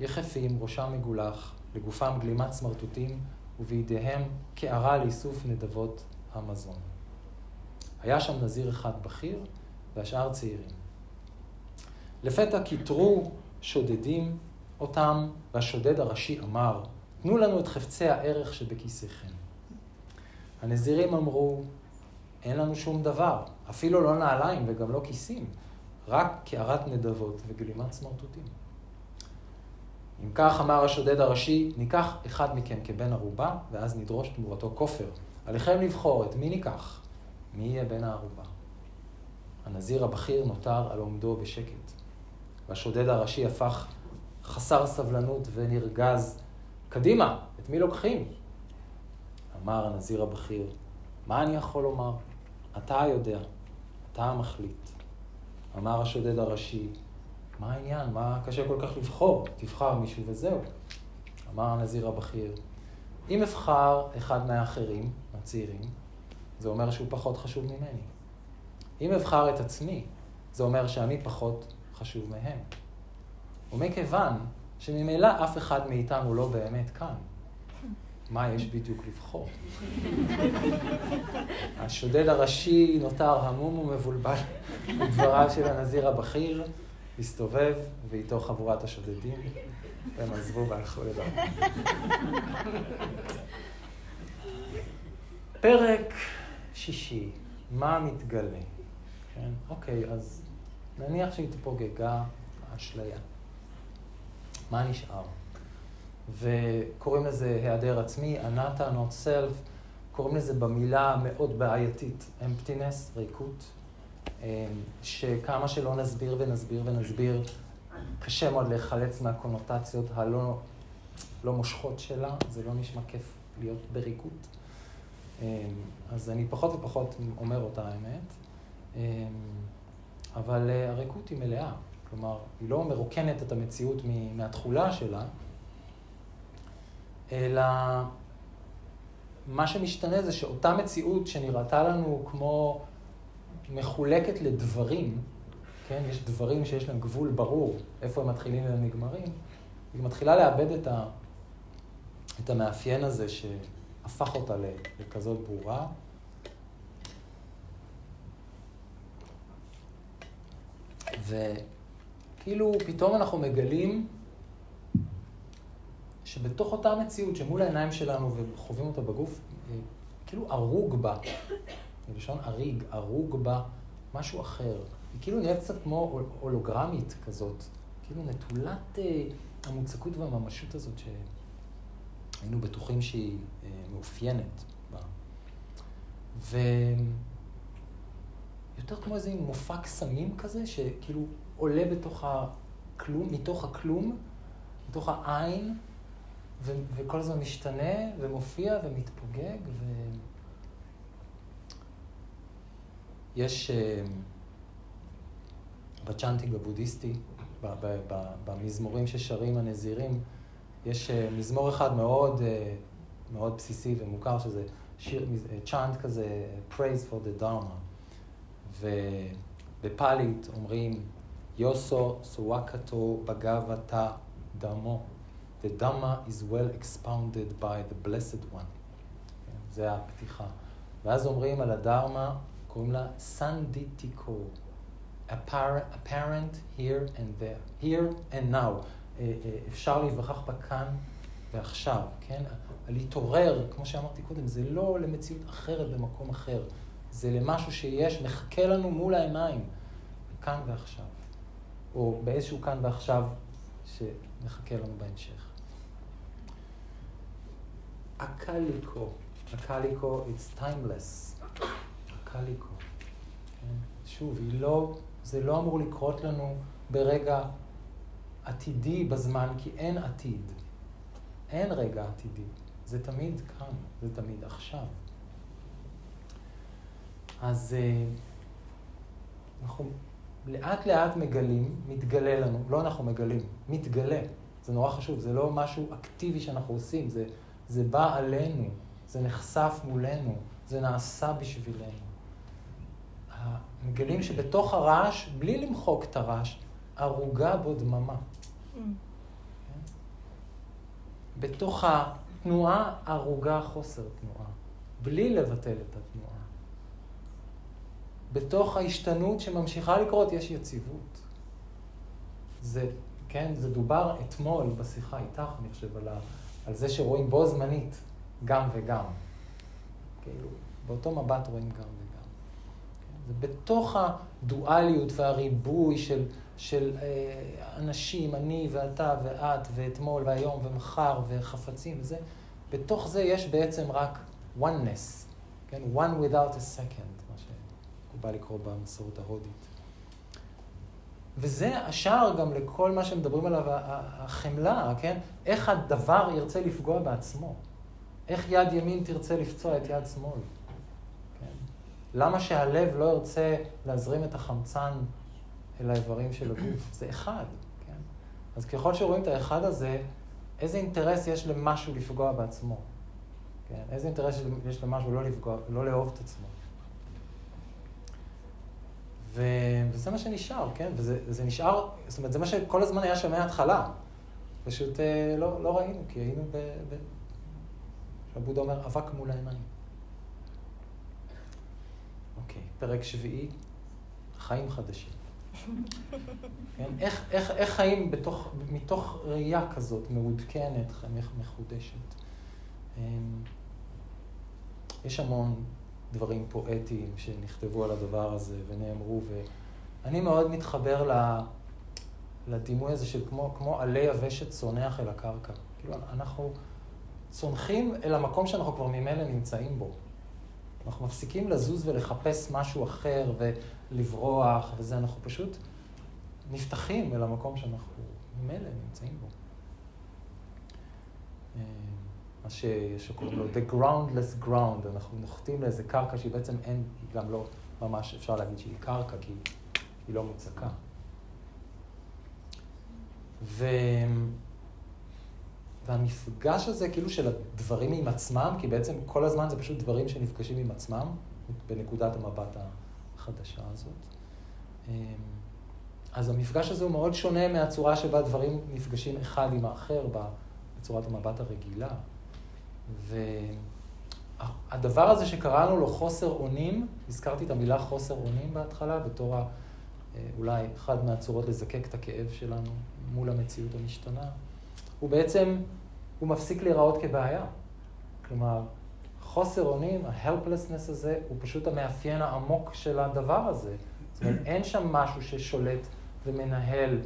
יחפים, ראשם מגולח, לגופם גלימת סמרטוטים, ובידיהם קערה לאיסוף נדבות המזון. היה שם נזיר אחד בכיר, והשאר צעירים. לפתע כיתרו שודדים אותם, והשודד הראשי אמר, תנו לנו את חפצי הערך שבכיסיכם. הנזירים אמרו, אין לנו שום דבר, אפילו לא נעליים וגם לא כיסים, רק קערת נדבות וגלימת סמרטוטים. אם כך אמר השודד הראשי, ניקח אחד מכם כבן ערובה, ואז נדרוש תמורתו כופר. עליכם לבחור את מי ניקח, מי יהיה בן הערובה. הנזיר הבכיר נותר על עומדו בשקט, והשודד הראשי הפך חסר סבלנות ונרגז קדימה, את מי לוקחים? אמר הנזיר הבכיר, מה אני יכול לומר? אתה יודע, אתה המחליט. אמר השודד הראשי, מה העניין? מה קשה כל כך לבחור? תבחר מישהו וזהו. אמר הנזיר הבכיר, אם אבחר אחד מהאחרים, הצעירים, זה אומר שהוא פחות חשוב ממני. אם אבחר את עצמי, זה אומר שאני פחות חשוב מהם. ומכיוון שממילא אף אחד מאיתנו לא באמת כאן, מה יש בדיוק לבחור? השודד הראשי נותר המום ומבולבל מדבריו של הנזיר הבכיר, הסתובב, ואיתו חבורת השודדים, והם עזבו והלכו לדרכם. פרק שישי, מה מתגלה? כן, אוקיי, אז נניח שהתפוגגה האשליה. מה נשאר? וקוראים לזה היעדר עצמי, אנטה, not self, קוראים לזה במילה מאוד בעייתית, אמפטינס, ריקות, אמ, שכמה שלא נסביר ונסביר ונסביר, קשה מאוד להיחלץ מהקונוטציות הלא לא מושכות שלה, זה לא נשמע כיף להיות בריקות. אמ, אז אני פחות ופחות אומר אותה האמת, אמ, אבל אה, הריקות היא מלאה, כלומר, היא לא מרוקנת את המציאות מהתכולה שלה, אלא מה שמשתנה זה שאותה מציאות שנראתה לנו כמו מחולקת לדברים, כן, יש דברים שיש להם גבול ברור, איפה הם מתחילים והם נגמרים, היא מתחילה לאבד את, ה, את המאפיין הזה שהפך אותה לכזאת ברורה. וכאילו פתאום אנחנו מגלים שבתוך אותה מציאות שמול העיניים שלנו וחווים אותה בגוף, אה, כאילו הרוג בה, בלשון אריג, הרוג בה משהו אחר. היא כאילו נראית קצת כמו הולוגרמית כזאת, כאילו נטולת אה, המוצקות והממשות הזאת שהיינו בטוחים שהיא אה, מאופיינת בה. ויותר כמו איזה מופע קסמים כזה, שכאילו עולה בתוך הכלום, מתוך הכלום, מתוך העין, ו- וכל הזמן משתנה ומופיע ומתפוגג. ו... יש uh, בצ'אנטינג הבודהיסטי, במזמורים ששרים הנזירים, יש uh, מזמור אחד מאוד, uh, מאוד בסיסי ומוכר, שזה שיר, צ'אנט כזה, praise for the dharma. ובפאלית אומרים, יוסו סוואקתו בגבתה דמו. The Dhamma is well expounded by the Blessed One. זה הפתיחה. ואז אומרים על הדרמה, קוראים לה סנדיטיקו, apparent here and there, here and now. אה, אה, אפשר להיווכח בה כאן ועכשיו, כן? להתעורר, כמו שאמרתי קודם, זה לא למציאות אחרת במקום אחר, זה למשהו שיש, מחכה לנו מול העיניים, כאן ועכשיו. או באיזשהו כאן ועכשיו שמחכה לנו בהמשך. הקליקו, הקליקו, it's timeless. הקליקו. כן? שוב, היא לא, זה לא אמור לקרות לנו ברגע עתידי בזמן, כי אין עתיד. אין רגע עתידי. זה תמיד כאן, זה תמיד עכשיו. אז אה, אנחנו לאט לאט מגלים, מתגלה לנו, לא אנחנו מגלים, מתגלה. זה נורא חשוב, זה לא משהו אקטיבי שאנחנו עושים, זה זה בא עלינו, זה נחשף מולנו, זה נעשה בשבילנו. מגלים שבתוך הרעש, בלי למחוק את הרעש, ערוגה בו דממה. Mm. בתוך התנועה ערוגה חוסר תנועה, בלי לבטל את התנועה. בתוך ההשתנות שממשיכה לקרות יש יציבות. זה, כן, זה דובר אתמול בשיחה איתך, אני חושב, על ה... על זה שרואים בו זמנית גם וגם. כאילו, באותו מבט רואים גם וגם. כן? זה בתוך הדואליות והריבוי של, של אה, אנשים, אני ואתה ואת ואתמול והיום ומחר וחפצים וזה, בתוך זה יש בעצם רק oneness, כן? one without a second, מה שמקובל לקרוא במסורת ההודית. וזה השער גם לכל מה שמדברים עליו, החמלה, כן? איך הדבר ירצה לפגוע בעצמו. איך יד ימין תרצה לפצוע את יד שמאל. כן? למה שהלב לא ירצה להזרים את החמצן אל האיברים של הגוף? זה אחד. אז ככל שרואים את האחד הזה, איזה אינטרס יש למשהו לפגוע בעצמו? כן? איזה אינטרס יש למשהו לא לפגוע, לא לאהוב את עצמו? ו... וזה מה שנשאר, כן? וזה, נשאר, זאת אומרת, זה מה שכל הזמן היה שם מההתחלה. פשוט אה, לא, לא ראינו, כי היינו ב... ב... שבודה אומר, אבק מול העיניים. אוקיי, פרק שביעי, חיים חדשים. כן? איך, איך, איך חיים בתוך, מתוך ראייה כזאת מעודכנת, מחודשת. אמ, יש המון דברים פואטיים שנכתבו על הדבר הזה ונאמרו, ואני מאוד מתחבר לדימוי הזה של כמו, כמו עלי יבשת צונח אל הקרקע. כאילו, אנחנו צונחים אל המקום שאנחנו כבר ממילא נמצאים בו. אנחנו מפסיקים לזוז ולחפש משהו אחר ולברוח וזה, אנחנו פשוט נפתחים אל המקום שאנחנו ממילא נמצאים בו. מה שקוראים לו The Groundless Ground, אנחנו נוחתים לאיזה קרקע שהיא בעצם אין, היא גם לא ממש, אפשר להגיד שהיא קרקע, כי היא לא מוצקה. ו... והמפגש הזה כאילו של הדברים עם עצמם, כי בעצם כל הזמן זה פשוט דברים שנפגשים עם עצמם, בנקודת המבט החדשה הזאת. אמ, אז המפגש הזה הוא מאוד שונה מהצורה שבה דברים נפגשים אחד עם האחר בצורת המבט הרגילה. והדבר הזה שקראנו לו חוסר אונים, הזכרתי את המילה חוסר אונים בהתחלה, בתור אה, אולי אחד מהצורות לזקק את הכאב שלנו מול המציאות המשתנה, הוא בעצם, הוא מפסיק להיראות כבעיה. כלומר, חוסר אונים, ה-helplessness הזה, הוא פשוט המאפיין העמוק של הדבר הזה. זאת אומרת, אין שם משהו ששולט ומנהל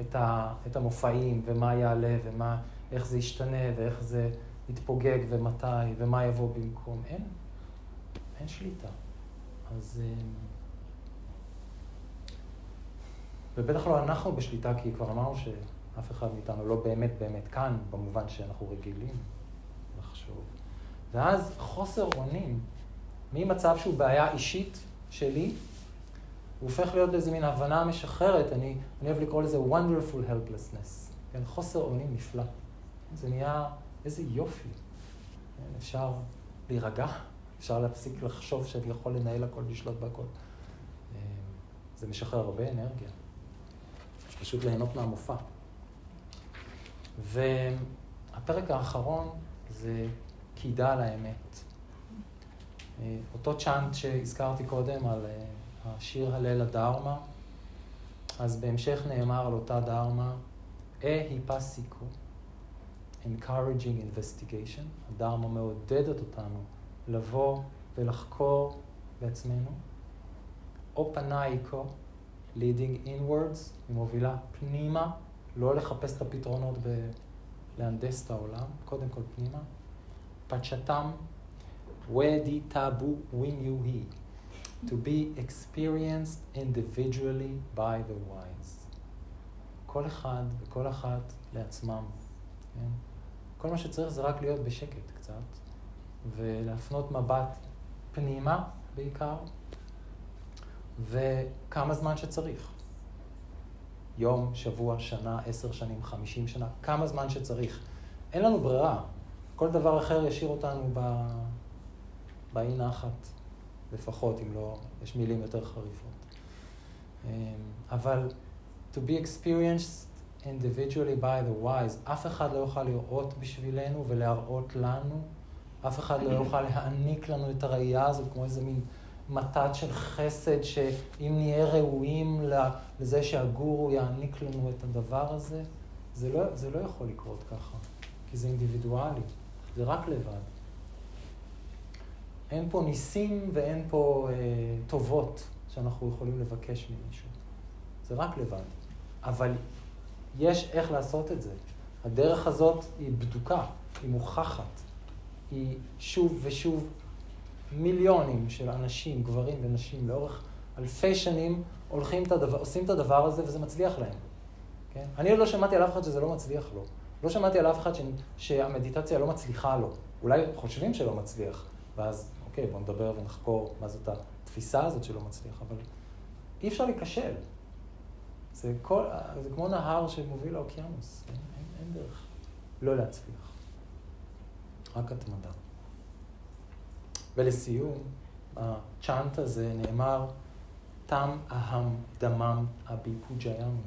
את, ה, את המופעים, ומה יעלה, ומה, איך זה ישתנה, ואיך זה יתפוגג, ומתי, ומה יבוא במקום. אין, אין שליטה. אז... אה, ובטח לא אנחנו בשליטה, כי כבר אמרנו שאף אחד מאיתנו לא באמת באמת כאן, במובן שאנחנו רגילים לחשוב. ואז חוסר אונים, ממצב שהוא בעיה אישית שלי, הוא הופך להיות איזה מין הבנה משחררת, אני, אני אוהב לקרוא לזה wonderful helplessness, כן, חוסר אונים נפלא. זה נהיה, איזה יופי. כן, אפשר להירגע, אפשר להפסיק לחשוב שאני יכול לנהל הכל, לשלוט בהכל. אה, זה משחרר הרבה אנרגיה. פשוט ליהנות מהמופע. והפרק האחרון זה קידה על האמת. אה, אותו צ'אנט שהזכרתי קודם על אה, השיר הלל הדרמה, אז בהמשך נאמר על אותה דרמה, אה היפסיקו, encouraging investigation, הדרמה מעודדת אותנו לבוא ולחקור בעצמנו, אופנאיקו, leading inwards, היא מובילה פנימה, לא לחפש את הפתרונות בלהנדס את העולם, קודם כל פנימה. פצ'תם, ודי טאבו ווין יו היא. to be experienced individually by the wise. כל אחד וכל אחת לעצמם, כן? כל מה שצריך זה רק להיות בשקט קצת, ולהפנות מבט פנימה בעיקר, וכמה זמן שצריך. יום, שבוע, שנה, עשר שנים, חמישים שנה, כמה זמן שצריך. אין לנו ברירה. כל דבר אחר ישאיר אותנו באי נחת. לפחות, אם לא, יש מילים יותר חריפות. אמ, אבל to be experienced individually by the wise, אף אחד לא יוכל לראות בשבילנו ולהראות לנו, אף אחד לא יוכל להעניק לנו את הראייה הזאת כמו איזה מין מתת של חסד, שאם נהיה ראויים לזה שהגורו יעניק לנו את הדבר הזה, זה לא, זה לא יכול לקרות ככה, כי זה אינדיבידואלי, זה רק לבד. אין פה ניסים ואין פה אה, טובות שאנחנו יכולים לבקש ממישהו. זה רק לבד. אבל יש איך לעשות את זה. הדרך הזאת היא בדוקה, היא מוכחת. היא שוב ושוב מיליונים של אנשים, גברים ונשים, לאורך אלפי שנים הולכים את הדבר, עושים את הדבר הזה וזה מצליח להם. כן? אני עוד לא שמעתי על אף אחד שזה לא מצליח לו. לא שמעתי על אף אחד ש... שהמדיטציה לא מצליחה לו. אולי חושבים שלא מצליח, ואז אוקיי, בואו נדבר ונחקור מה זאת התפיסה הזאת שלא מצליח, אבל אי אפשר להיכשל. זה, כל, זה כמו נהר שמוביל לאוקיינוס, אין, אין, אין דרך לא להצליח. רק התמדה. ולסיום, הצ'אנט הזה נאמר, תם אהם דמם אבי פוג'יאמי.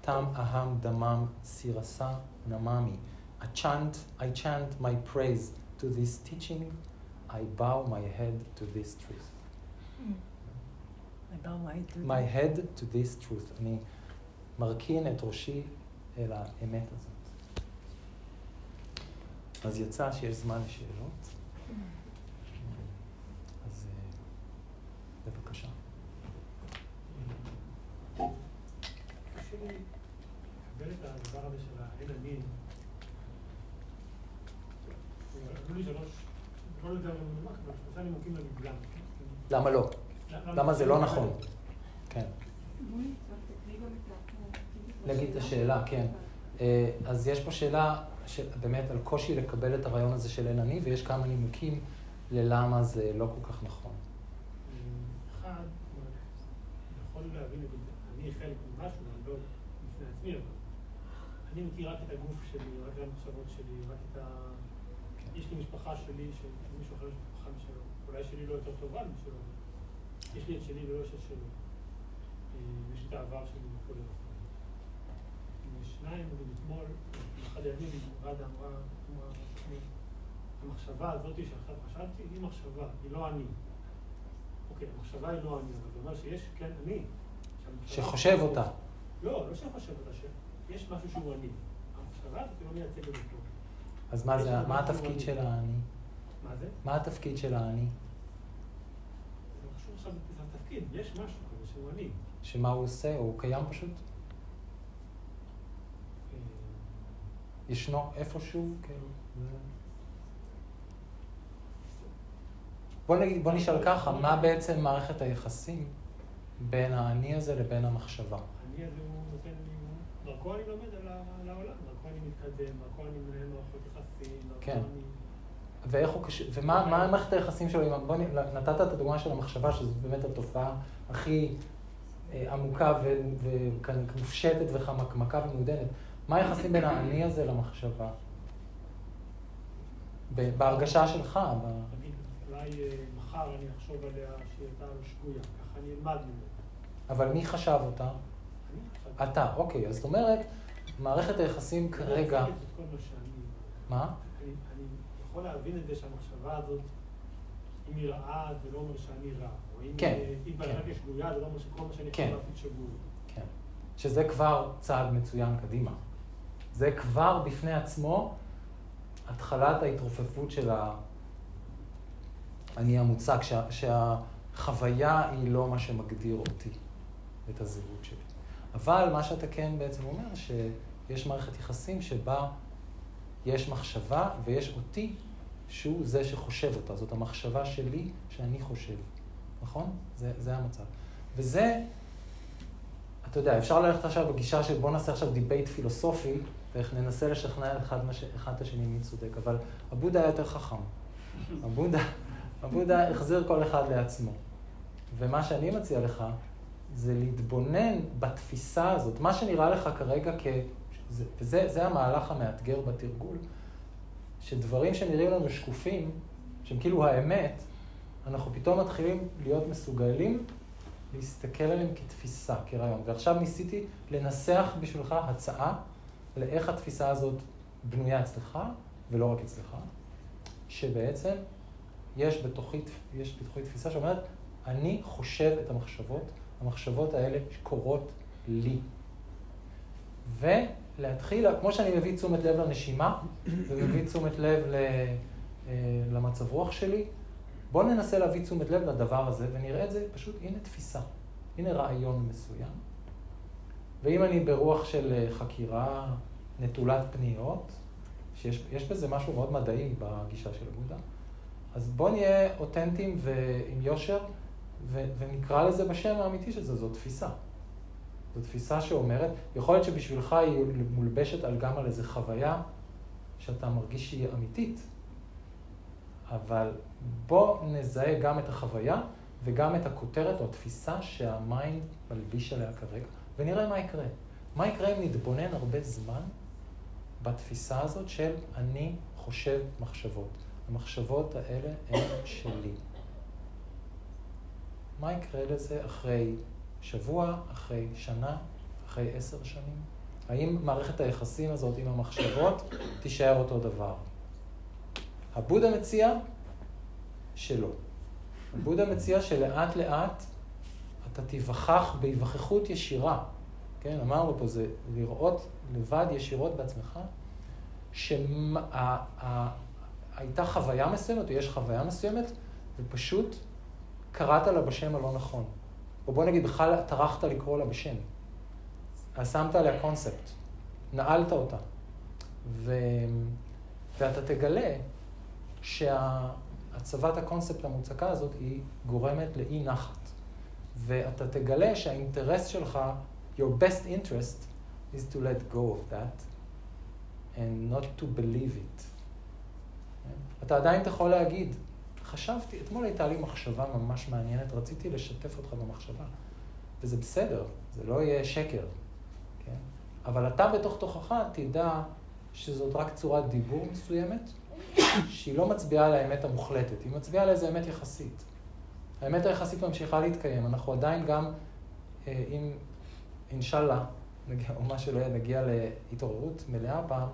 תם אהם דמם סירסה נממי. I chant, I chant my praise to this teaching, I bow my head to this truth. Bow my head to My head to this truth. אני מרכין את ראשי אל האמת הזאת. אז יצא שיש זמן לשאלות. אז אה, בבקשה. קשה לי לקבל את הדבר הזה של האין אני. אמרו לי שלוש, לא יודע מנומק, אבל שלושה נימוקים למגלם. למה לא? למה זה לא נכון? כן. להגיד את השאלה, כן. אה, אז יש פה שאלה באמת על קושי לקבל את הרעיון הזה של אין אני, ויש כמה נימוקים ללמה זה לא כל כך נכון. אחד, יכול להבין, נגיד, אני חלק ממשהו, אני לא בפני עצמי, אבל אני מכיר רק את הגוף שלי, רק את המחשבות שלי, רק את ה... יש לי משפחה שלי, שמישהו אחר יש משפחה משלו, אולי שלי לא יותר טובה משלו, יש לי את שלי ולא יש את שלו. אה, יש את העבר שלי וכו'. ושניים, נגיד אתמול, באחד הימים, ראדה אמרה, המחשבה הזאת שעכשיו חשבתי, היא מחשבה, היא לא אני. אוקיי, המחשבה היא לא אני, אבל זה אומר שיש כן אני. שחושב אותה. לא, לא שחושב אותה, שיש משהו שהוא אני. המחשבה הזאת לא מייצגת אותו. אז מה זה, מה התפקיד. של האני? מה זה? מה התפקיד של האני? לתפקיד, יש משהו כזה שהוא אני. שמה הוא עושה? הוא קיים פשוט? אה, ישנו איפשהו? זה- בוא נגיד, בוא נשאל ככה, מה בעצם מערכת היחסים בין האני הזה לבין המחשבה? אני הזה הוא נותן לי, דרכו אני לומד על העולם, דרכו אני מתקדם, דרכו אני מנהל מערכות יחסים, דרכו כן. אני... ואיך הוא קשור, ומה מה מערכת היחסים שלו עם, בוא. נתת את הדוגמה של המחשבה, שזו באמת התופעה הכי אה, עמוקה ומופשטת וחמקמקה ומעודנת. מה היחסים בין האני הזה למחשבה? בהרגשה שלך, אולי אה, מחר אני אחשוב עליה שהיא הייתה שגויה, ככה אני אלמד ממנה. אבל מי חשב אותה? אתה, אוקיי, אז זאת אומרת, מערכת היחסים כרגע, מה שאני... מה? אני, אני יכול להבין את זה שהמחשבה הזאת, אם היא רעה, זה לא אומר שאני רע. או אם כן, אה, אם כן. יש שגויה, זה לא אומר שכל מה שאני כן. יכול לעשות שגוי. כן. שזה כבר צעד מצוין קדימה. זה כבר בפני עצמו התחלת ההתרופפות של האני המוצק, שה, שהחוויה היא לא מה שמגדיר אותי, את הזהות שלי. אבל מה שאתה כן בעצם אומר, שיש מערכת יחסים שבה יש מחשבה ויש אותי שהוא זה שחושב אותה. זאת המחשבה שלי שאני חושב, נכון? זה, זה המצב. וזה אתה יודע, אפשר ללכת עכשיו בגישה של בוא נעשה עכשיו debate פילוסופי, ואיך ננסה לשכנע אחד, מש... את השני מי צודק, אבל הבודהה היה יותר חכם. הבודהה, הבודהה החזיר כל אחד לעצמו. ומה שאני מציע לך, זה להתבונן בתפיסה הזאת, מה שנראה לך כרגע כ... זה, וזה זה המהלך המאתגר בתרגול, שדברים שנראים לנו שקופים, שהם כאילו האמת, אנחנו פתאום מתחילים להיות מסוגלים להסתכל עליהם כתפיסה, כרעיון. ועכשיו ניסיתי לנסח בשבילך הצעה לאיך התפיסה הזאת בנויה אצלך, ולא רק אצלך, שבעצם יש בתוכי, יש בתוכי תפיסה שאומרת, אני חושב את המחשבות, המחשבות האלה קורות לי. ולהתחיל, כמו שאני מביא תשומת לב לנשימה, ומביא תשומת לב ל, אה, למצב רוח שלי, בואו ננסה להביא תשומת לב לדבר הזה, ונראה את זה פשוט, הנה תפיסה, הנה רעיון מסוים. ואם אני ברוח של אה, חקירה נטולת פניות, שיש יש בזה משהו מאוד מדעי בגישה של הבודה, אז בואו נהיה אותנטיים ועם יושר, ו- ונקרא לזה בשם האמיתי של זה, זו תפיסה. זו תפיסה שאומרת, יכול להיות שבשבילך היא מולבשת על גם על איזו חוויה שאתה מרגיש שהיא אמיתית, אבל בוא נזהה גם את החוויה וגם את הכותרת או התפיסה שהמיינד מלביש עליה כרגע, ונראה מה יקרה. מה יקרה אם נתבונן הרבה זמן בתפיסה הזאת של אני חושב מחשבות. המחשבות האלה הן שלי. מה יקרה לזה אחרי שבוע, אחרי שנה, אחרי עשר שנים? האם מערכת היחסים הזאת עם המחשבות תישאר אותו דבר? הבודה מציע שלא. הבודה מציע שלאט לאט אתה תיווכח בהיווכחות ישירה. כן, אמרנו פה, זה לראות לבד ישירות בעצמך, שהייתה חוויה מסוימת, או יש חוויה מסוימת, ופשוט קראת לה בשם הלא נכון. או בוא נגיד, בכלל טרחת לקרוא לה בשם. אז שמת עליה קונספט, נעלת אותה. ו... ואתה תגלה שהצבת הקונספט המוצקה הזאת היא גורמת לאי נחת. ואתה תגלה שהאינטרס שלך, your best interest is to let go of that and not to believe it. אתה עדיין יכול להגיד, חשבתי, אתמול הייתה לי מחשבה ממש מעניינת, רציתי לשתף אותך במחשבה, וזה בסדר, זה לא יהיה שקר, כן? אבל אתה בתוך תוכך תדע שזאת רק צורת דיבור מסוימת, שהיא לא מצביעה על האמת המוחלטת, היא מצביעה על איזה אמת יחסית. האמת היחסית ממשיכה להתקיים, אנחנו עדיין גם, אה, אם אינשאללה, או מה שלא יהיה, נגיע להתעוררות מלאה פעם,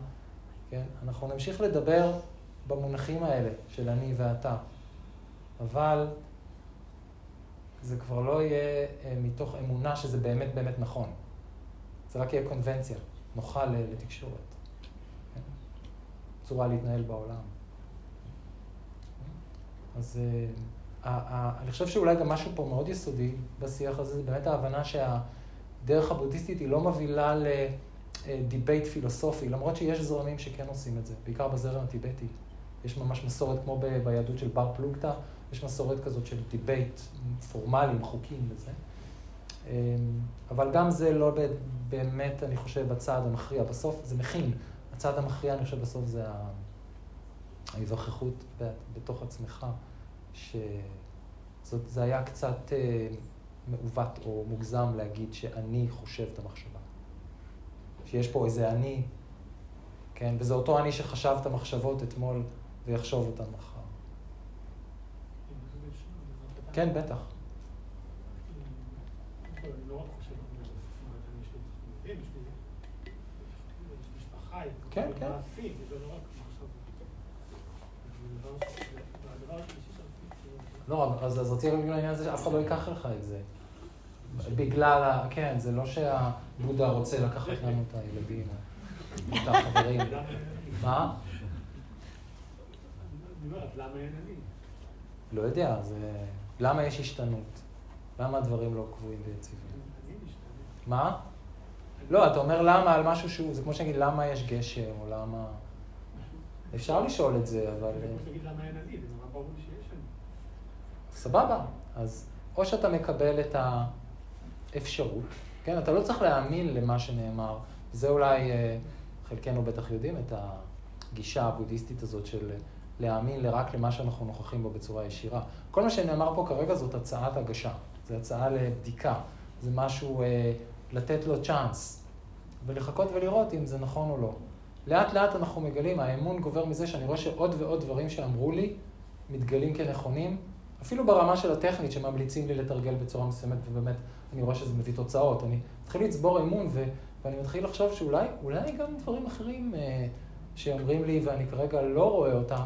כן? אנחנו נמשיך לדבר במונחים האלה של אני ואתה, אבל זה כבר לא יהיה אה, מתוך אמונה שזה באמת באמת נכון. זה רק יהיה קונבנציה, נוחה לתקשורת. כן? צורה להתנהל בעולם. אז אה, אני חושב שאולי גם משהו פה מאוד יסודי בשיח הזה, זה באמת ההבנה שהדרך הבודהיסטית היא לא מובילה ל debate פילוסופי, למרות שיש זרמים שכן עושים את זה, בעיקר בזרם הטיבטי. יש ממש מסורת, כמו ביהדות של בר פלוגתא, יש מסורת כזאת של debate פורמלי עם חוקים וזה. אמ, אבל גם זה לא באמת, אני חושב, הצעד המכריע. בסוף זה מכין. הצעד המכריע, אני חושב, בסוף זה ההיווכחות בתוך עצמך, שזה היה קצת אה, מעוות או מוגזם להגיד שאני חושב את המחשבה. שיש פה איזה אני, כן? וזה אותו אני שחשב את המחשבות אתמול ויחשוב אותן מחר. כן, בטח. כן, כן. לא, אז, אז רציתי להגיד לעניין הזה שאף אחד לא ייקח לך את זה. בגלל, ה... כן, זה לא שהבודה רוצה לקחת לנו את הילדים, את החברים. מה? לא יודע, זה... למה יש השתנות? למה הדברים לא קבועים ויציבים? מה? לא, אתה אומר למה על משהו שהוא, זה כמו שנגיד למה יש גשם, או למה... אפשר לשאול את זה, אבל... סבבה. אז או שאתה מקבל את האפשרות, כן? אתה לא צריך להאמין למה שנאמר. זה אולי, אה, חלקנו בטח יודעים את הגישה הבודהיסטית הזאת של להאמין רק למה שאנחנו נוכחים בו בצורה ישירה. כל מה שנאמר פה כרגע זאת הצעת הגשה, זו הצעה לבדיקה, זה משהו אה, לתת לו צ'אנס, ולחכות ולראות אם זה נכון או לא. לאט לאט אנחנו מגלים, האמון גובר מזה שאני רואה שעוד ועוד דברים שאמרו לי מתגלים כנכונים, אפילו ברמה של הטכנית שממליצים לי לתרגל בצורה מסוימת, ובאמת אני רואה שזה מביא תוצאות. אני מתחיל לצבור אמון ו... ואני מתחיל לחשוב שאולי אולי גם דברים אחרים אה, שאומרים לי ואני כרגע לא רואה אותם,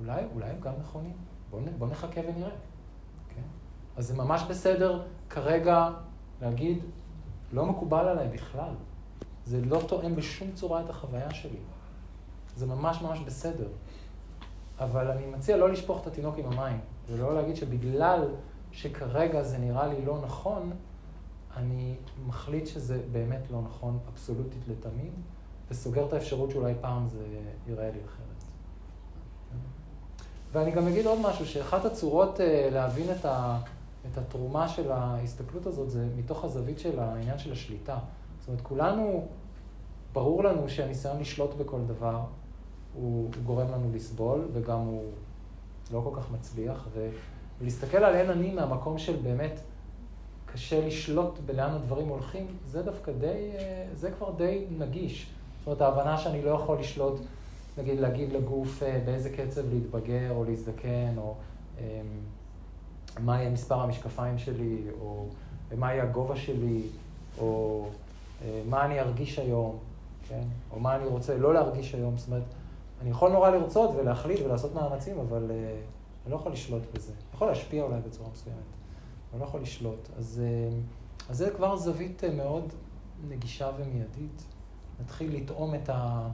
אולי, אולי הם גם נכונים. בואו בוא נחכה ונראה. כן? אז זה ממש בסדר כרגע להגיד, לא מקובל עליי בכלל. זה לא תואם בשום צורה את החוויה שלי. זה ממש ממש בסדר. אבל אני מציע לא לשפוך את התינוק עם המים, ולא להגיד שבגלל שכרגע זה נראה לי לא נכון, אני מחליט שזה באמת לא נכון אבסולוטית לתמיד, וסוגר את האפשרות שאולי פעם זה ייראה לי אחרת. ואני גם אגיד עוד משהו, שאחת הצורות אה, להבין את, ה, את התרומה של ההסתכלות הזאת זה מתוך הזווית של העניין של השליטה. זאת אומרת, כולנו, ברור לנו שהניסיון לשלוט בכל דבר הוא, הוא גורם לנו לסבול, וגם הוא לא כל כך מצליח, ולהסתכל על אין אני מהמקום של באמת קשה לשלוט בלאן הדברים הולכים, זה דווקא די, אה, זה כבר די נגיש. זאת אומרת, ההבנה שאני לא יכול לשלוט, נגיד, להגיד לגוף אה, באיזה קצב להתבגר או להזדקן, או אמ, מה יהיה מספר המשקפיים שלי, או מה יהיה הגובה שלי, או אה, מה אני ארגיש היום, כן? או מה אני רוצה לא להרגיש היום. זאת אומרת, אני יכול נורא לרצות ולהחליט ולעשות מאמצים, אבל uh, אני לא יכול לשלוט בזה. אני יכול להשפיע אולי בצורה מסוימת, אבל לא יכול לשלוט. אז, uh, אז זה כבר זווית מאוד נגישה ומיידית. נתחיל לטעום את, ה,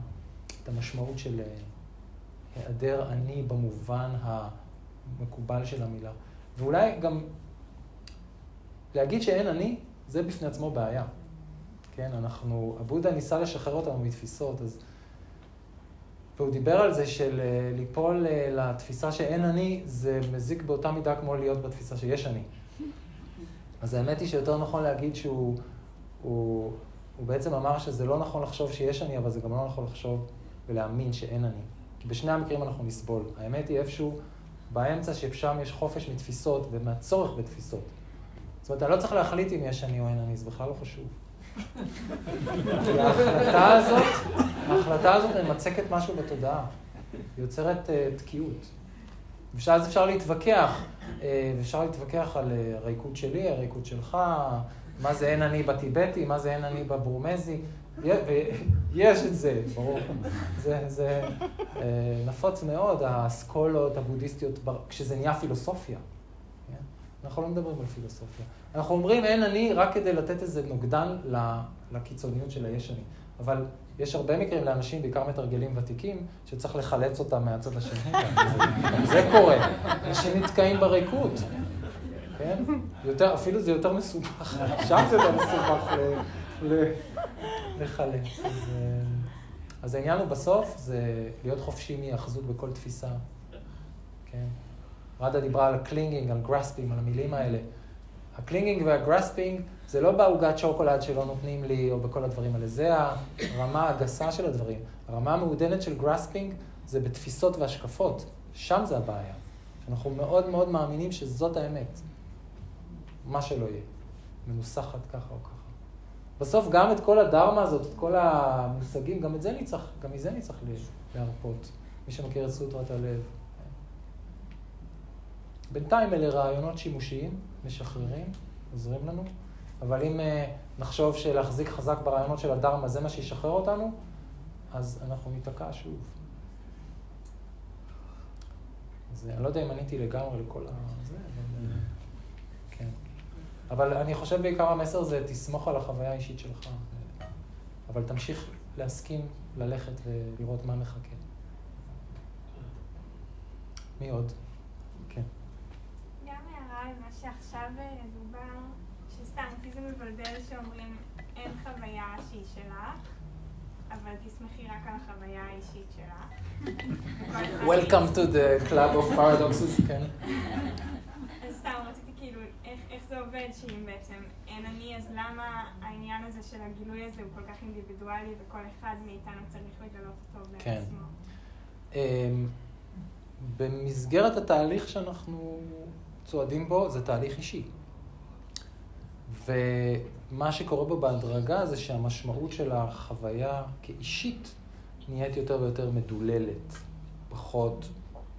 את המשמעות של uh, היעדר אני במובן המקובל של המילה. ואולי גם להגיד שאין אני, זה בפני עצמו בעיה. כן, אנחנו, הבודה ניסה לשחרר אותנו מתפיסות, אז... והוא דיבר על זה של אה, ליפול אה, לתפיסה שאין אני, זה מזיק באותה מידה כמו להיות בתפיסה שיש אני. אז האמת היא שיותר נכון להגיד שהוא הוא, הוא בעצם אמר שזה לא נכון לחשוב שיש אני, אבל זה גם לא נכון לחשוב ולהאמין שאין אני. כי בשני המקרים אנחנו נסבול. האמת היא איפשהו באמצע ששם יש חופש מתפיסות ומהצורך בתפיסות. זאת אומרת, אני לא צריך להחליט אם יש אני או אין אני, זה בכלל לא חשוב. כי ההחלטה הזאת, ההחלטה הזאת ממצקת משהו בתודעה. היא יוצרת uh, תקיעות. ואז אפשר להתווכח, uh, אפשר להתווכח על uh, הריקוד שלי, הריקוד שלך, מה זה אין אני בטיבטי, מה זה אין אני בברומזי. יש את זה, ברור. זה, זה uh, נפוץ מאוד, האסכולות הבודהיסטיות, כשזה נהיה פילוסופיה. כן? אנחנו לא מדברים על פילוסופיה. אנחנו אומרים אין אני רק כדי לתת איזה נוגדן לקיצוניות של היש אני. אבל יש הרבה מקרים לאנשים, בעיקר מתרגלים ותיקים, שצריך לחלץ אותם מהצד השני. זה קורה. אנשים נתקעים בריקות. כן? יותר, אפילו זה יותר מסובך. שם זה יותר מסובך לחלץ. אז, אה, אז העניין הוא בסוף, זה להיות חופשי מהיאחזות בכל תפיסה. כן? רדה דיברה על ה clinging, על grasping, על המילים האלה. ה clinging וה grasping זה לא בעוגת שוקולד שלא נותנים לי או בכל הדברים האלה, זה הרמה הגסה של הדברים. הרמה המעודנת של grasping זה בתפיסות והשקפות, שם זה הבעיה. אנחנו מאוד מאוד מאמינים שזאת האמת, מה שלא יהיה, מנוסחת ככה או ככה. בסוף גם את כל הדהרמה הזאת, את כל המושגים, גם את זה נצטרך, גם מזה נצטרך להרפות. מי שמכיר את סוטרת הלב. בינתיים אלה רעיונות שימושיים, משחררים, עוזרים לנו, אבל אם אה, נחשוב שלהחזיק חזק ברעיונות של הדהרמה זה מה שישחרר אותנו, אז אנחנו ניתקע שוב. אז אני לא יודע אם עניתי לגמרי לכל ה... זה. אה. אבל אני חושב בעיקר המסר זה תסמוך על החוויה האישית שלך, אבל תמשיך להסכים ללכת ולראות מה מחכה. מי עוד? על מה שעכשיו אה, דובר, שסתם, כי זה מבלבל שאומרים אין חוויה שהיא שלך, אבל תסמכי רק על החוויה האישית שלך. Welcome to the club of paradoxes, כן. סתם, זה עובד שאם בעצם אין אני, אז למה העניין הזה של הגילוי הזה הוא כל כך אינדיבידואלי וכל אחד מאיתנו צריך לגלות אותו בעצמו? כן. אמ, במסגרת התהליך שאנחנו צועדים בו זה תהליך אישי. ומה שקורה בו בהדרגה זה שהמשמעות של החוויה כאישית נהיית יותר ויותר מדוללת, פחות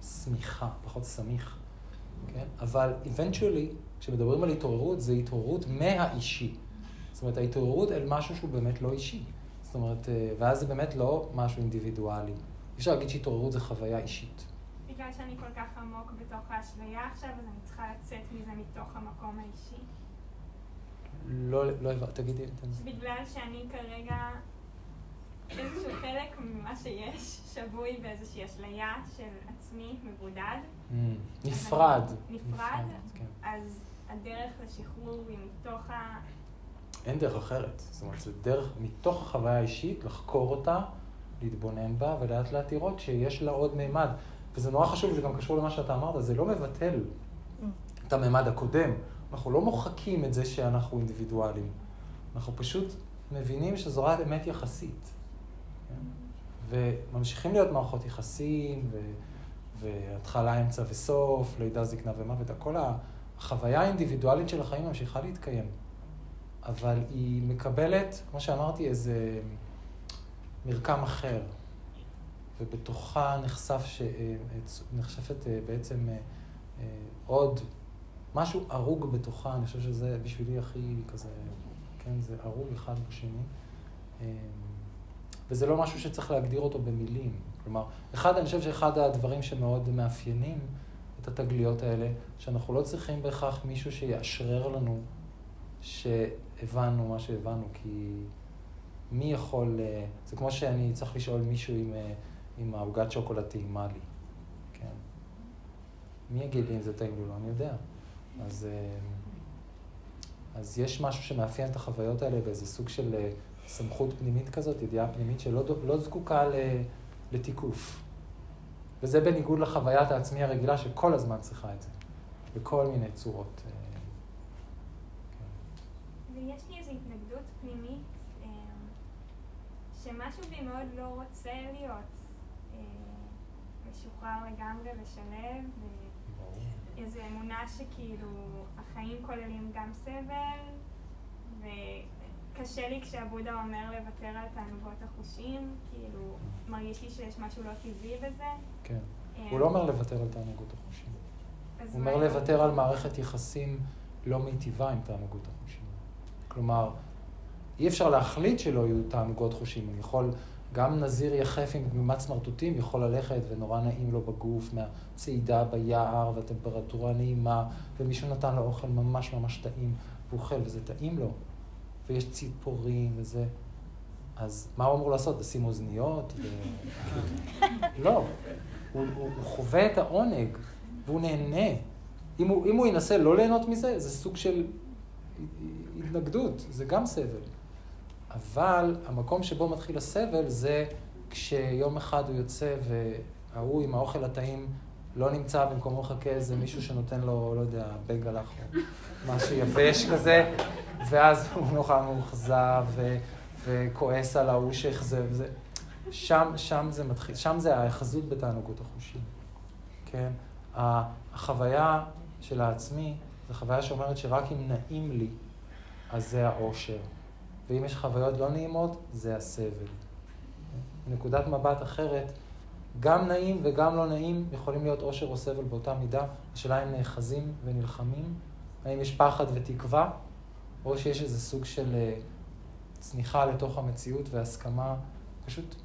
סמיכה, פחות סמיך, כן? אבל eventually, כשמדברים על התעוררות, זה התעוררות מהאישי. זאת אומרת, ההתעוררות אל משהו שהוא באמת לא אישי. זאת אומרת, אה, ואז זה באמת לא משהו אינדיבידואלי. אי אפשר להגיד שהתעוררות זה חוויה אישית. בגלל שאני כל כך עמוק בתוך האשליה עכשיו, אז אני צריכה לצאת מזה מתוך המקום האישי? לא, לא הבנתי, תגידי. בגלל שאני כרגע איזשהו חלק ממה שיש, שבוי באיזושהי אשליה של עצמי מבודד. Mm, נפרד. נפרד, כן. אז הדרך לשחרור היא מתוך ה... אין דרך אחרת. זאת אומרת, זה דרך מתוך החוויה האישית, לחקור אותה, להתבונן בה, ולאט לאט לראות שיש לה עוד מימד. וזה נורא חשוב, זה גם קשור למה שאתה אמרת, זה לא מבטל את הממד הקודם. אנחנו לא מוחקים את זה שאנחנו אינדיבידואלים. אנחנו פשוט מבינים שזו רק אמת יחסית. וממשיכים להיות מערכות יחסים, ו... והתחלה, אמצע וסוף, לידה, זקנה ומוות, כל החוויה האינדיבידואלית של החיים ממשיכה להתקיים, אבל היא מקבלת, כמו שאמרתי, איזה מרקם אחר, ובתוכה נחשף ש... נחשפת אה, בעצם אה, עוד משהו ארוג בתוכה, אני חושב שזה בשבילי הכי כזה, כן, זה ארוג אחד בשני. וזה לא משהו שצריך להגדיר אותו במילים. כלומר, אחד, אני חושב שאחד הדברים שמאוד מאפיינים התגליות האלה, שאנחנו לא צריכים בהכרח מישהו שיאשרר לנו שהבנו מה שהבנו, כי מי יכול, אה, זה כמו שאני צריך לשאול מישהו אם, אה, אם העוגת שוקולד טעימה לי, כן? מי יגיד לי אם זה טעים לי לא? אני יודע. אז, אה, אז יש משהו שמאפיין את החוויות האלה באיזה סוג של סמכות פנימית כזאת, ידיעה פנימית שלא לא זקוקה לתיקוף. וזה בניגוד לחוויית העצמי הרגילה שכל הזמן צריכה את זה, בכל מיני צורות. אה, כן. ויש לי איזו התנגדות פנימית, אה, שמשהו בי מאוד לא רוצה להיות אה, משוחרר לגמרי ושלב, ואיזו אמונה שכאילו החיים כוללים גם סבל, קשה לי כשהבודה אומר לוותר על תענוגות החושים, כאילו, מרגיש לי שיש משהו לא טבעי בזה. כן. אה, הוא לא אומר לוותר על תענוגות החושים. הוא אומר לוותר על מערכת יחסים לא מיטיבה עם תענוגות החושים. כלומר, אי אפשר להחליט שלא יהיו תענוגות חושים. אני יכול, גם נזיר יחף עם גמימת סמרטוטים יכול ללכת ונורא נעים לו בגוף מהצעידה ביער והטמפרטורה נעימה, ומישהו נתן לו אוכל ממש ממש טעים, והוא אוכל וזה טעים לו. ויש ציפורים וזה. אז מה הוא אמור לעשות? לשים אוזניות? ו... לא, הוא, הוא, הוא חווה את העונג, והוא נהנה. אם הוא, אם הוא ינסה לא ליהנות מזה, זה סוג של התנגדות, זה גם סבל. אבל המקום שבו מתחיל הסבל זה כשיום אחד הוא יוצא וההוא עם האוכל הטעים לא נמצא במקומו מחכה איזה מישהו שנותן לו, לא יודע, בגלח או משהו יבש כזה, ואז הוא נורא מאוכזב וכועס על ההוא שאכזב. שם, שם זה מתחיל, שם זה ההאחזות בתענוגות החושים, כן? החוויה של העצמי זו חוויה שאומרת שרק אם נעים לי, אז זה האושר. ואם יש חוויות לא נעימות, זה הסבל. מנקודת מבט אחרת, גם נעים וגם לא נעים יכולים להיות אושר או סבל באותה מידה. השאלה אם נאחזים ונלחמים, האם יש פחד ותקווה, או שיש איזה סוג של אה, צניחה לתוך המציאות והסכמה, פשוט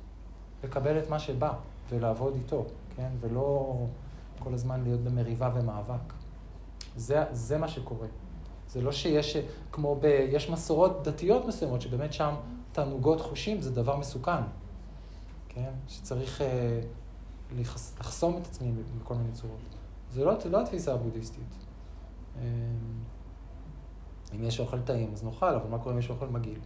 לקבל את מה שבא ולעבוד איתו, כן? ולא כל הזמן להיות במריבה ומאבק. זה, זה מה שקורה. זה לא שיש, כמו ב... יש מסורות דתיות מסוימות, שבאמת שם תענוגות חושים זה דבר מסוכן, כן? שצריך אה, לחסום את עצמי בכל מיני צורות. זה לא, לא התפיסה הבודהיסטית. אה, אם יש אוכל טעים, אז נאכל, אבל מה קורה אם יש אוכל מגעיל?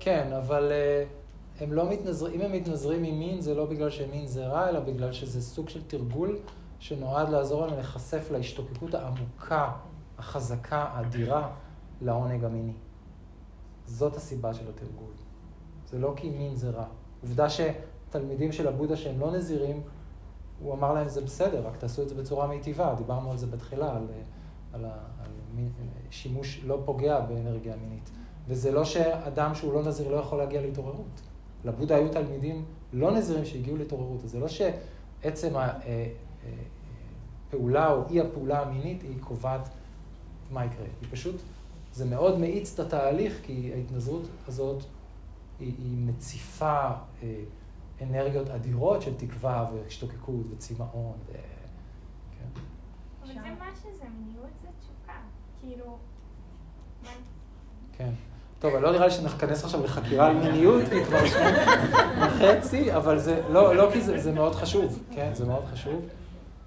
כן, אבל uh, הם לא מתנזרים, אם הם מתנזרים ממין, זה לא בגלל שמין זה רע, אלא בגלל שזה סוג של תרגול שנועד לעזור להם להיחשף להשתוקקות העמוקה, החזקה, האדירה, לעונג המיני. זאת הסיבה של התרגול. זה לא כי מין זה רע. עובדה שתלמידים של הבודה שהם לא נזירים, הוא אמר להם, זה בסדר, רק תעשו את זה בצורה מיטיבה. דיברנו על זה בתחילה, על, על, על מין, שימוש לא פוגע באנרגיה מינית. וזה לא שאדם שהוא לא נזיר לא יכול להגיע להתעוררות. לבודה היו תלמידים לא נזירים שהגיעו להתעוררות. אז זה לא שעצם הפעולה או אי הפעולה המינית היא קובעת מה יקרה. היא פשוט, זה מאוד מאיץ את התהליך, כי ההתנזרות הזאת היא, היא מציפה... אה, אנרגיות אדירות של תקווה והשתוקקות וצמאון. ו... כן. אבל זה מה שזה, מיניות זה תשוקה. כאילו... כן. טוב, לא נראה לי שניכנס עכשיו לחקירה על מיניות, כי כבר שני וחצי, אבל זה לא, לא כי זה, זה מאוד חשוב, כן? זה מאוד חשוב.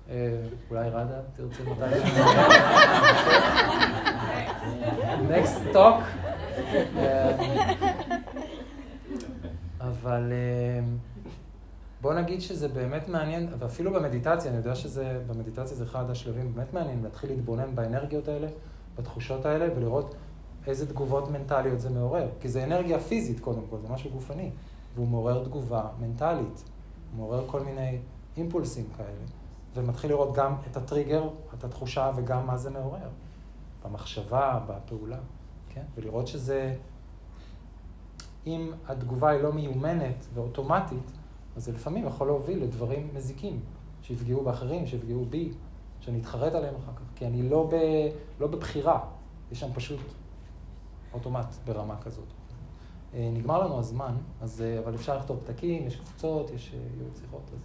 אה, אולי ראדה תרצה מתי next talk. אבל... אה, בוא נגיד שזה באמת מעניין, ואפילו במדיטציה, אני יודע שזה, במדיטציה זה אחד השלבים באמת מעניין, להתחיל להתבונן באנרגיות האלה, בתחושות האלה, ולראות איזה תגובות מנטליות זה מעורר. כי זה אנרגיה פיזית קודם כל, זה משהו גופני, והוא מעורר תגובה מנטלית, הוא מעורר כל מיני אימפולסים כאלה. ומתחיל לראות גם את הטריגר, את התחושה וגם מה זה מעורר. במחשבה, בפעולה, כן? ולראות שזה, אם התגובה היא לא מיומנת ואוטומטית, אז זה לפעמים יכול להוביל לדברים מזיקים, שיפגעו באחרים, שיפגעו בי, שאני אתחרט עליהם אחר כך, כי אני לא, ב, לא בבחירה, יש שם פשוט אוטומט ברמה כזאת. אה, נגמר לנו הזמן, אז, אה, אבל אפשר לכתוב פתקים, יש קבוצות, יש אה, ייעוץ שיחות, אז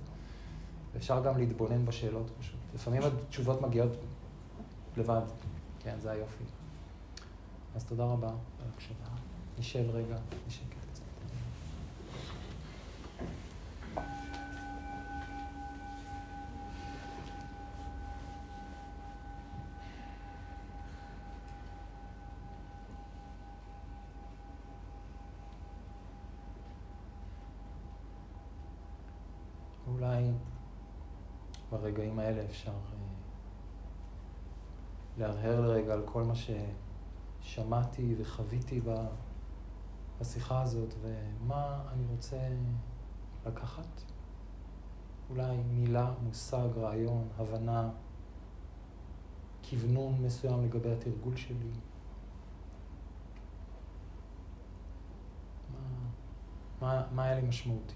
אפשר גם להתבונן בשאלות פשוט. לפעמים התשובות מגיעות לבד, כן, זה היופי. אז תודה רבה על הקשבה. נשב רגע, נשקט קצת. אולי ברגעים האלה אפשר אה, להרהר לרגע על כל מה ששמעתי וחוויתי בשיחה הזאת, ומה אני רוצה לקחת. אולי מילה, מושג, רעיון, הבנה, כוונון מסוים לגבי התרגול שלי. מה, מה, היה לי משמעותי?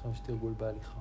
עכשיו יש תרגול בהליכה.